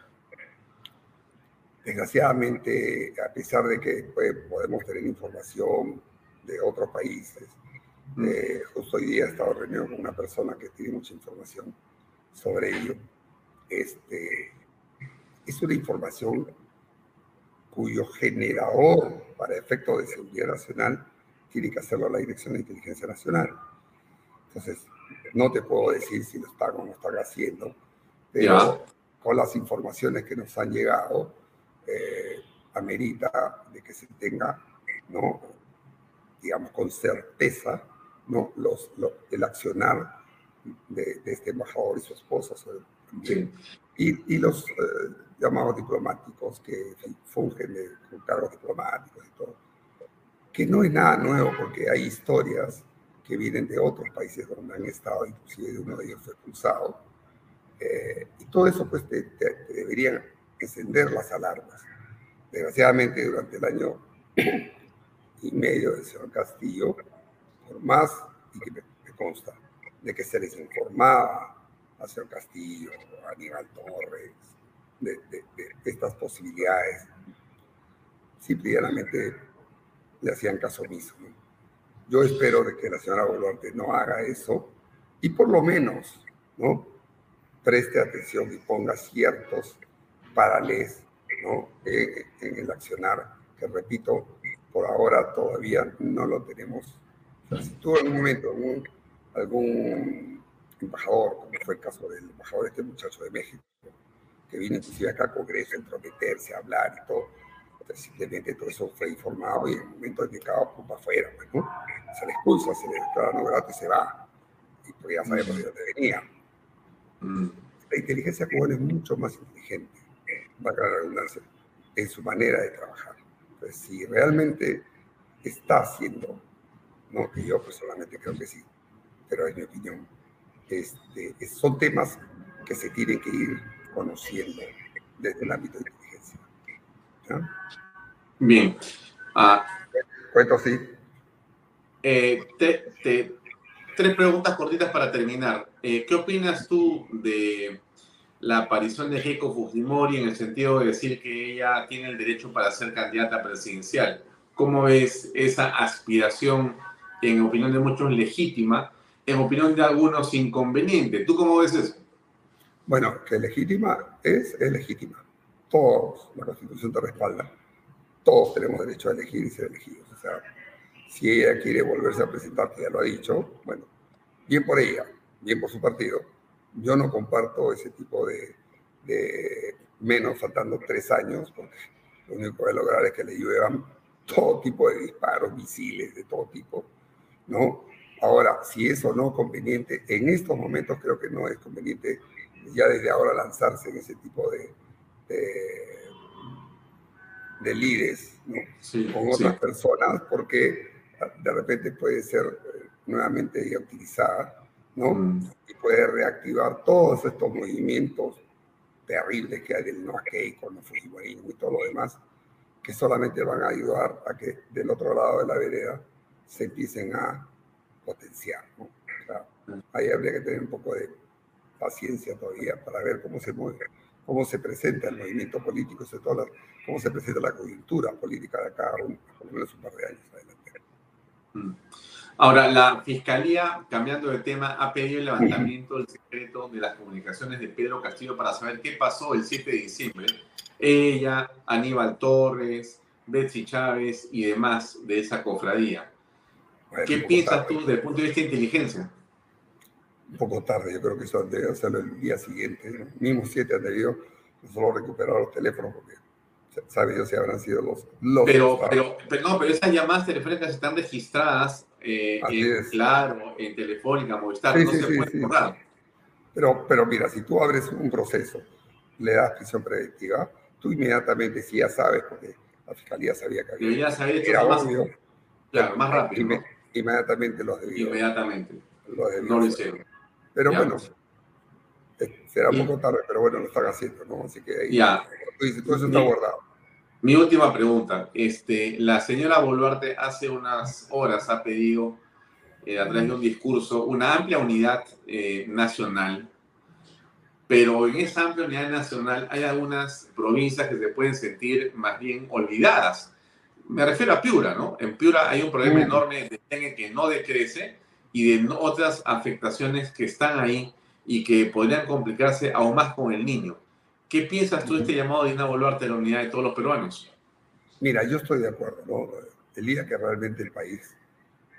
desgraciadamente, a pesar de que pues, podemos tener información de otros países, eh, justo hoy día he estado reunido con una persona que tiene mucha información sobre ello. Este, es una información cuyo generador para efectos de seguridad nacional tiene que hacerlo la Dirección de Inteligencia Nacional. Entonces, no te puedo decir si lo están o no están haciendo, pero Ya. con las informaciones que nos han llegado, eh, amerita de que se tenga, ¿no? digamos, con certeza, ¿no? Los, lo- el accionar de, de este embajador y su esposa. Y, y los eh, llamados diplomáticos que fungen de, cargos diplomáticos y todo. Que no es nada nuevo porque hay historias que vienen de otros países donde han estado, inclusive uno de ellos fue expulsado. Eh, y todo eso pues te, te- te deberían encender las alarmas. Desgraciadamente durante el año y medio del señor Castillo, más, y que me, me consta, de que se les informaba al señor Castillo, a Aníbal Torres, de, de- de estas posibilidades, simple y llanamente le hacían caso omiso. Yo espero de que la señora Boluarte no haga eso y por lo menos, ¿no? Preste atención y ponga ciertos paralelos, ¿no? en el accionar, que repito, por ahora todavía no lo tenemos. Si tú en un momento algún embajador, como fue el caso del embajador este muchacho de México, que vino inclusive acá a Congreso a entrometerse, a hablar y todo, pues, simplemente todo eso fue informado y en el momento de que cada para afuera, pues, ¿no? se le expulsa, se le declara no grato y se va. Y pues ya sabemos de dónde venía. Mm. La inteligencia cubana es mucho más inteligente, va a la redundancia, en su manera de trabajar. Entonces, si realmente está haciendo, ¿no? y yo personalmente creo que sí, pero es mi opinión, este, son temas que se tienen que ir conociendo desde el ámbito de inteligencia. Bien. Ah, Cuento sí. Eh, tres preguntas cortitas para terminar. Eh, ¿Qué opinas tú de la aparición de Keiko Fujimori en el sentido de decir que ella tiene el derecho para ser candidata presidencial? ¿Cómo ves esa aspiración, en opinión de muchos legítima, en opinión de algunos inconveniente? ¿Tú cómo ves eso? Bueno, que legítima es, es legítima. Todos, la Constitución te respalda. Todos tenemos derecho a elegir y ser elegidos. O sea, si ella quiere volverse a presentar, que ya lo ha dicho, bueno, bien por ella, bien por su partido. Yo no comparto ese tipo de, menos faltando tres años, porque lo único que voy a lograr es que le lluevan todo tipo de disparos, misiles de todo tipo, ¿no? Ahora, si es o no conveniente, en estos momentos creo que no es conveniente ya desde ahora lanzarse en ese tipo de, de, líderes con otras personas, porque de repente puede ser eh, nuevamente utilizada, ¿no? Mm. Y puede reactivar todos estos movimientos terribles que hay del no con el fujimorismo y todo lo demás, que solamente van a ayudar a que del otro lado de la vereda se empiecen a potenciar. ¿no? ahí habría que tener un poco de paciencia todavía para ver cómo se mueve, cómo se presenta el movimiento político, sobre todo cómo se presenta la coyuntura política de acá, por lo menos un par de años adelante. Mm. Ahora, la Fiscalía, cambiando de tema, ha pedido el levantamiento del secreto de las comunicaciones de Pedro Castillo para saber qué pasó el 7 de diciembre. Ella, Aníbal Torres, Betsy Chávez y demás de esa cofradía. ¿Qué piensas tú desde el punto de vista de inteligencia? Un poco tarde, yo creo que eso debe hacerlo el día siguiente, ¿no? mismo siete anterior, solo recuperar los teléfonos porque sabe yo si habrán sido los... los pero, pero, pero, no, pero esas llamadas telefónicas están registradas eh, en Claro, en Telefónica, Movistar, no se puede borrar. Pero, pero mira, si tú abres un proceso, le das prisión preventiva, tú inmediatamente, si ya sabes, porque la fiscalía sabía que había... ya sabía era obvio, claro, más rápido inmediatamente los debió. Inmediatamente. no lo hicieron. Pero bueno, eh, será un poco tarde, pero bueno, lo están haciendo, ¿no? Así que ahí, ya. todo eso está guardado. Mi última pregunta. Este, la señora Boluarte hace unas horas ha pedido, eh, a través de un discurso, una amplia unidad eh, nacional, pero en esa amplia unidad nacional hay algunas provincias que se pueden sentir más bien olvidadas me refiero a Piura, ¿no? En Piura hay un problema enorme de dengue que no decrece y de otras afectaciones que están ahí y que podrían complicarse aún más con el niño. ¿Qué piensas tú de este llamado de Dina Boluarte a la unidad de todos los peruanos? Mira, yo estoy de acuerdo, ¿no? El día que realmente el país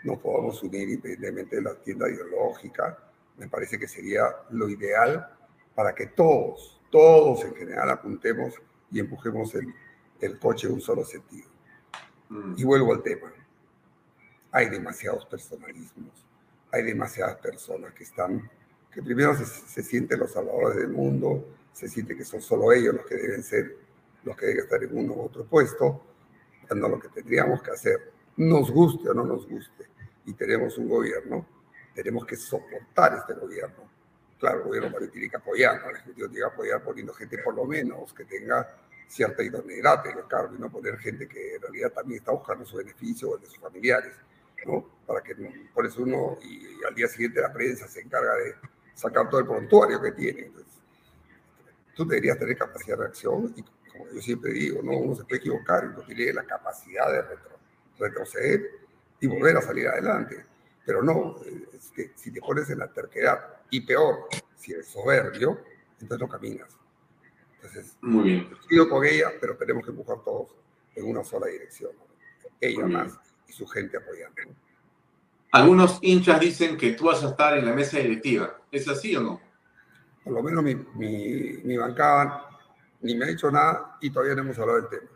nos podamos unir independientemente de la tienda ideológica, me parece que sería lo ideal para que todos, todos en general apuntemos y empujemos el, el coche en un solo sentido. Mm. Y vuelvo al tema. Hay demasiados personalismos, hay demasiadas personas que están, que primero se, sienten los salvadores del mundo, se siente que son solo ellos los que deben ser, los que deben estar en uno u otro puesto, cuando lo que tendríamos que hacer, nos guste o no nos guste, y tenemos un gobierno, tenemos que soportar este gobierno. Claro, el gobierno tiene que apoyar, ¿no? el Ejecutivo tiene que apoyar poniendo gente por lo menos que tenga cierta idoneidad en el cargo y no poner gente que en realidad también está buscando su beneficio o el de sus familiares, ¿no? Para que por eso uno, y, al día siguiente la prensa se encarga de sacar todo el prontuario que tiene. Entonces, tú deberías tener capacidad de reacción y como yo siempre digo, ¿no? uno se puede equivocar y uno tiene la capacidad de retroceder y volver a salir adelante. Pero no, es que si te pones en la terquedad, y peor, si eres soberbio, entonces no caminas. Entonces, Muy bien. Sigo con ella, pero tenemos que empujar todos en una sola dirección. Ella más y su gente apoyando. ¿no? Algunos hinchas dicen que tú vas a estar en la mesa directiva. ¿Es así o no? Por lo menos mi, mi, mi bancada ni me ha dicho nada y todavía no hemos hablado del tema.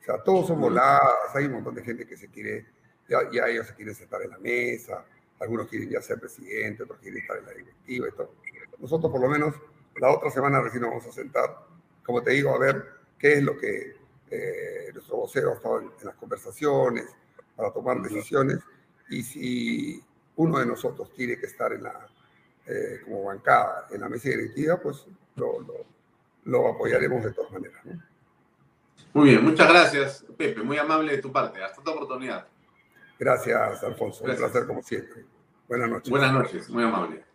O sea, todos son voladas, hay un montón de gente que se quiere, ya, ya ellos se quieren sentar en la mesa, algunos quieren ya ser presidente, otros quieren estar en la directiva y todo. Nosotros por lo menos la otra semana recién nos vamos a sentar, como te digo, a ver qué es lo que eh, nuestro vocero ha estado en, en las conversaciones para tomar decisiones y si uno de nosotros tiene que estar en la, eh, como bancada en la mesa directiva, pues lo, lo, lo apoyaremos de todas maneras. ¿no? Muy bien, muchas gracias, Pepe. Muy amable de tu parte. Hasta otra oportunidad. Gracias, Alfonso. Gracias. Un placer como siempre. Buenas noches. Buenas noches, muy amable.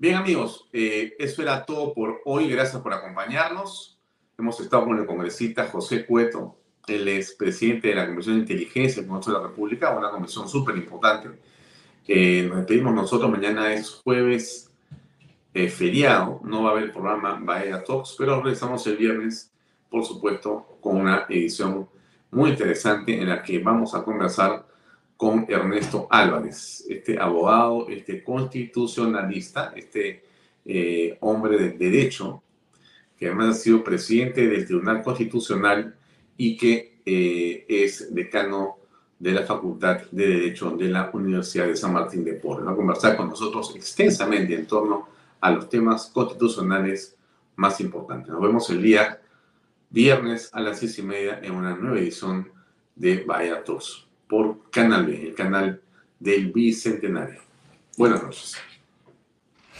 Bien, amigos, eh, eso era todo por hoy. Gracias por acompañarnos. Hemos estado con el congresista José Cueto. Él es presidente de la Comisión de Inteligencia del Congreso de la República, una comisión súper importante. Eh, nos despedimos nosotros. Mañana es jueves eh, feriado. No va a haber programa Bahía Talks, pero regresamos el viernes, por supuesto, con una edición muy interesante en la que vamos a conversar con Ernesto Álvarez, este abogado, este constitucionalista, este eh, hombre de derecho, que además ha sido presidente del Tribunal Constitucional y que eh, es decano de la Facultad de Derecho de la Universidad de San Martín de Porres. Va a conversar con nosotros extensamente en torno a los temas constitucionales más importantes. Nos vemos el día viernes a las seis y media en una nueva edición de Vaya Tos por Canal el canal del Bicentenario. Buenas noches.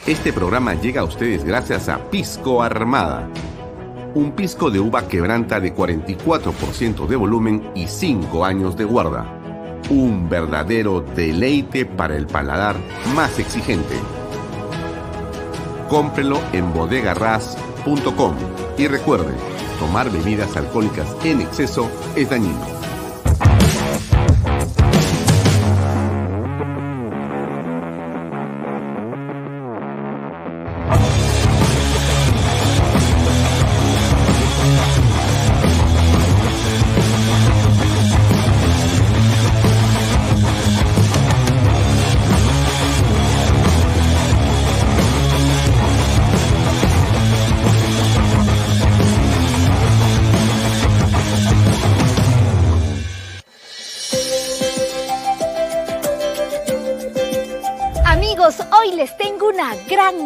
Este programa llega a ustedes gracias a Pisco Armada. Un pisco de uva quebranta de 44% de volumen y 5 años de guarda. Un verdadero deleite para el paladar más exigente. Cómprelo en bodegarras.com y recuerde, tomar bebidas alcohólicas en exceso es dañino.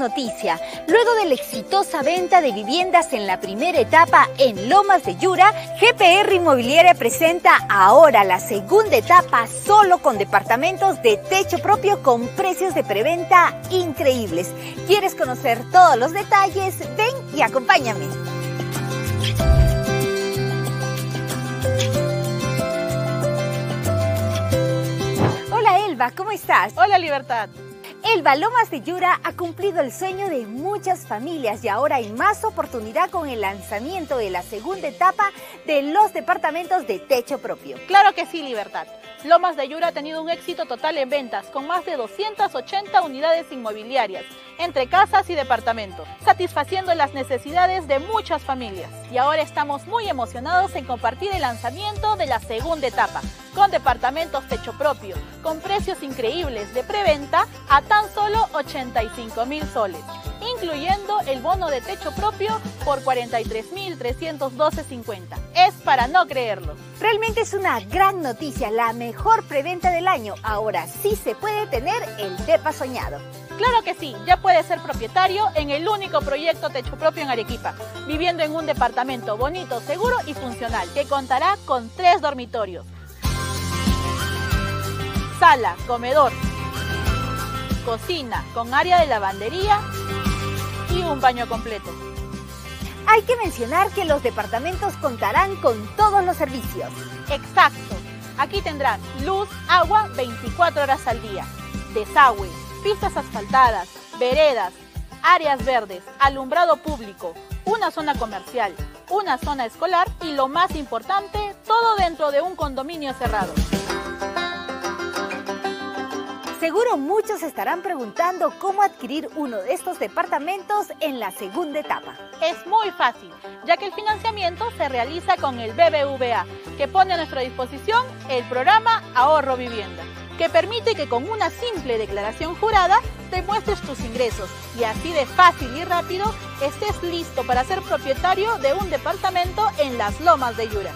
Noticia. Luego de la exitosa venta de viviendas en la primera etapa en Lomas de Yura, GPR Inmobiliaria presenta ahora la segunda etapa solo con departamentos de techo propio con precios de preventa increíbles. ¿Quieres conocer todos los detalles? Ven y acompáñame. Hola Elba, ¿cómo estás? Hola Libertad. Elba Lomas de Yura ha cumplido el sueño de muchas familias y ahora hay más oportunidad con el lanzamiento de la segunda etapa de los departamentos de techo propio. Claro que sí, Libertad. Lomas de Yura ha tenido un éxito total en ventas, con más de 280 unidades inmobiliarias, entre casas y departamentos, satisfaciendo las necesidades de muchas familias. Y ahora estamos muy emocionados en compartir el lanzamiento de la segunda etapa, con departamentos techo propio, con precios increíbles de preventa a tan solo 85 mil soles, incluyendo el bono de techo propio por 43.312.50. Es para no creerlo. Realmente es una gran noticia, la mejor preventa del año. Ahora sí se puede tener el depa soñado. Claro que sí, ya puedes ser propietario en el único proyecto techo propio en Arequipa, viviendo en un departamento bonito, seguro y funcional, que contará con tres dormitorios, sala, comedor, cocina con área de lavandería y un baño completo. Hay que mencionar que los departamentos contarán con todos los servicios. Exacto. Aquí tendrás luz, agua 24 horas al día, desagüe, pistas asfaltadas, veredas, áreas verdes, alumbrado público, una zona comercial, una zona escolar y lo más importante, todo dentro de un condominio cerrado. Seguro muchos estarán preguntando cómo adquirir uno de estos departamentos en la segunda etapa. Es muy fácil, ya que el financiamiento se realiza con el BBVA, que pone a nuestra disposición el programa Ahorro Vivienda, que permite que con una simple declaración jurada demuestres tus ingresos y así de fácil y rápido estés listo para ser propietario de un departamento en las lomas de Yura.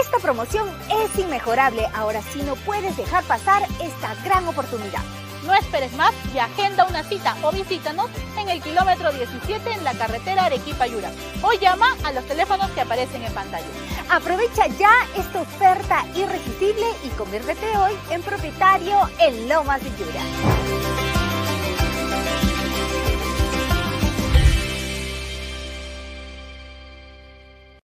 Esta promoción es inmejorable, ahora sí no puedes dejar pasar esta gran oportunidad. No esperes más y agenda una cita o visítanos en el kilómetro 17 en la carretera Arequipa-Yura o llama a los teléfonos que aparecen en pantalla. Aprovecha ya esta oferta irresistible y conviértete hoy en propietario en Lomas de Yura.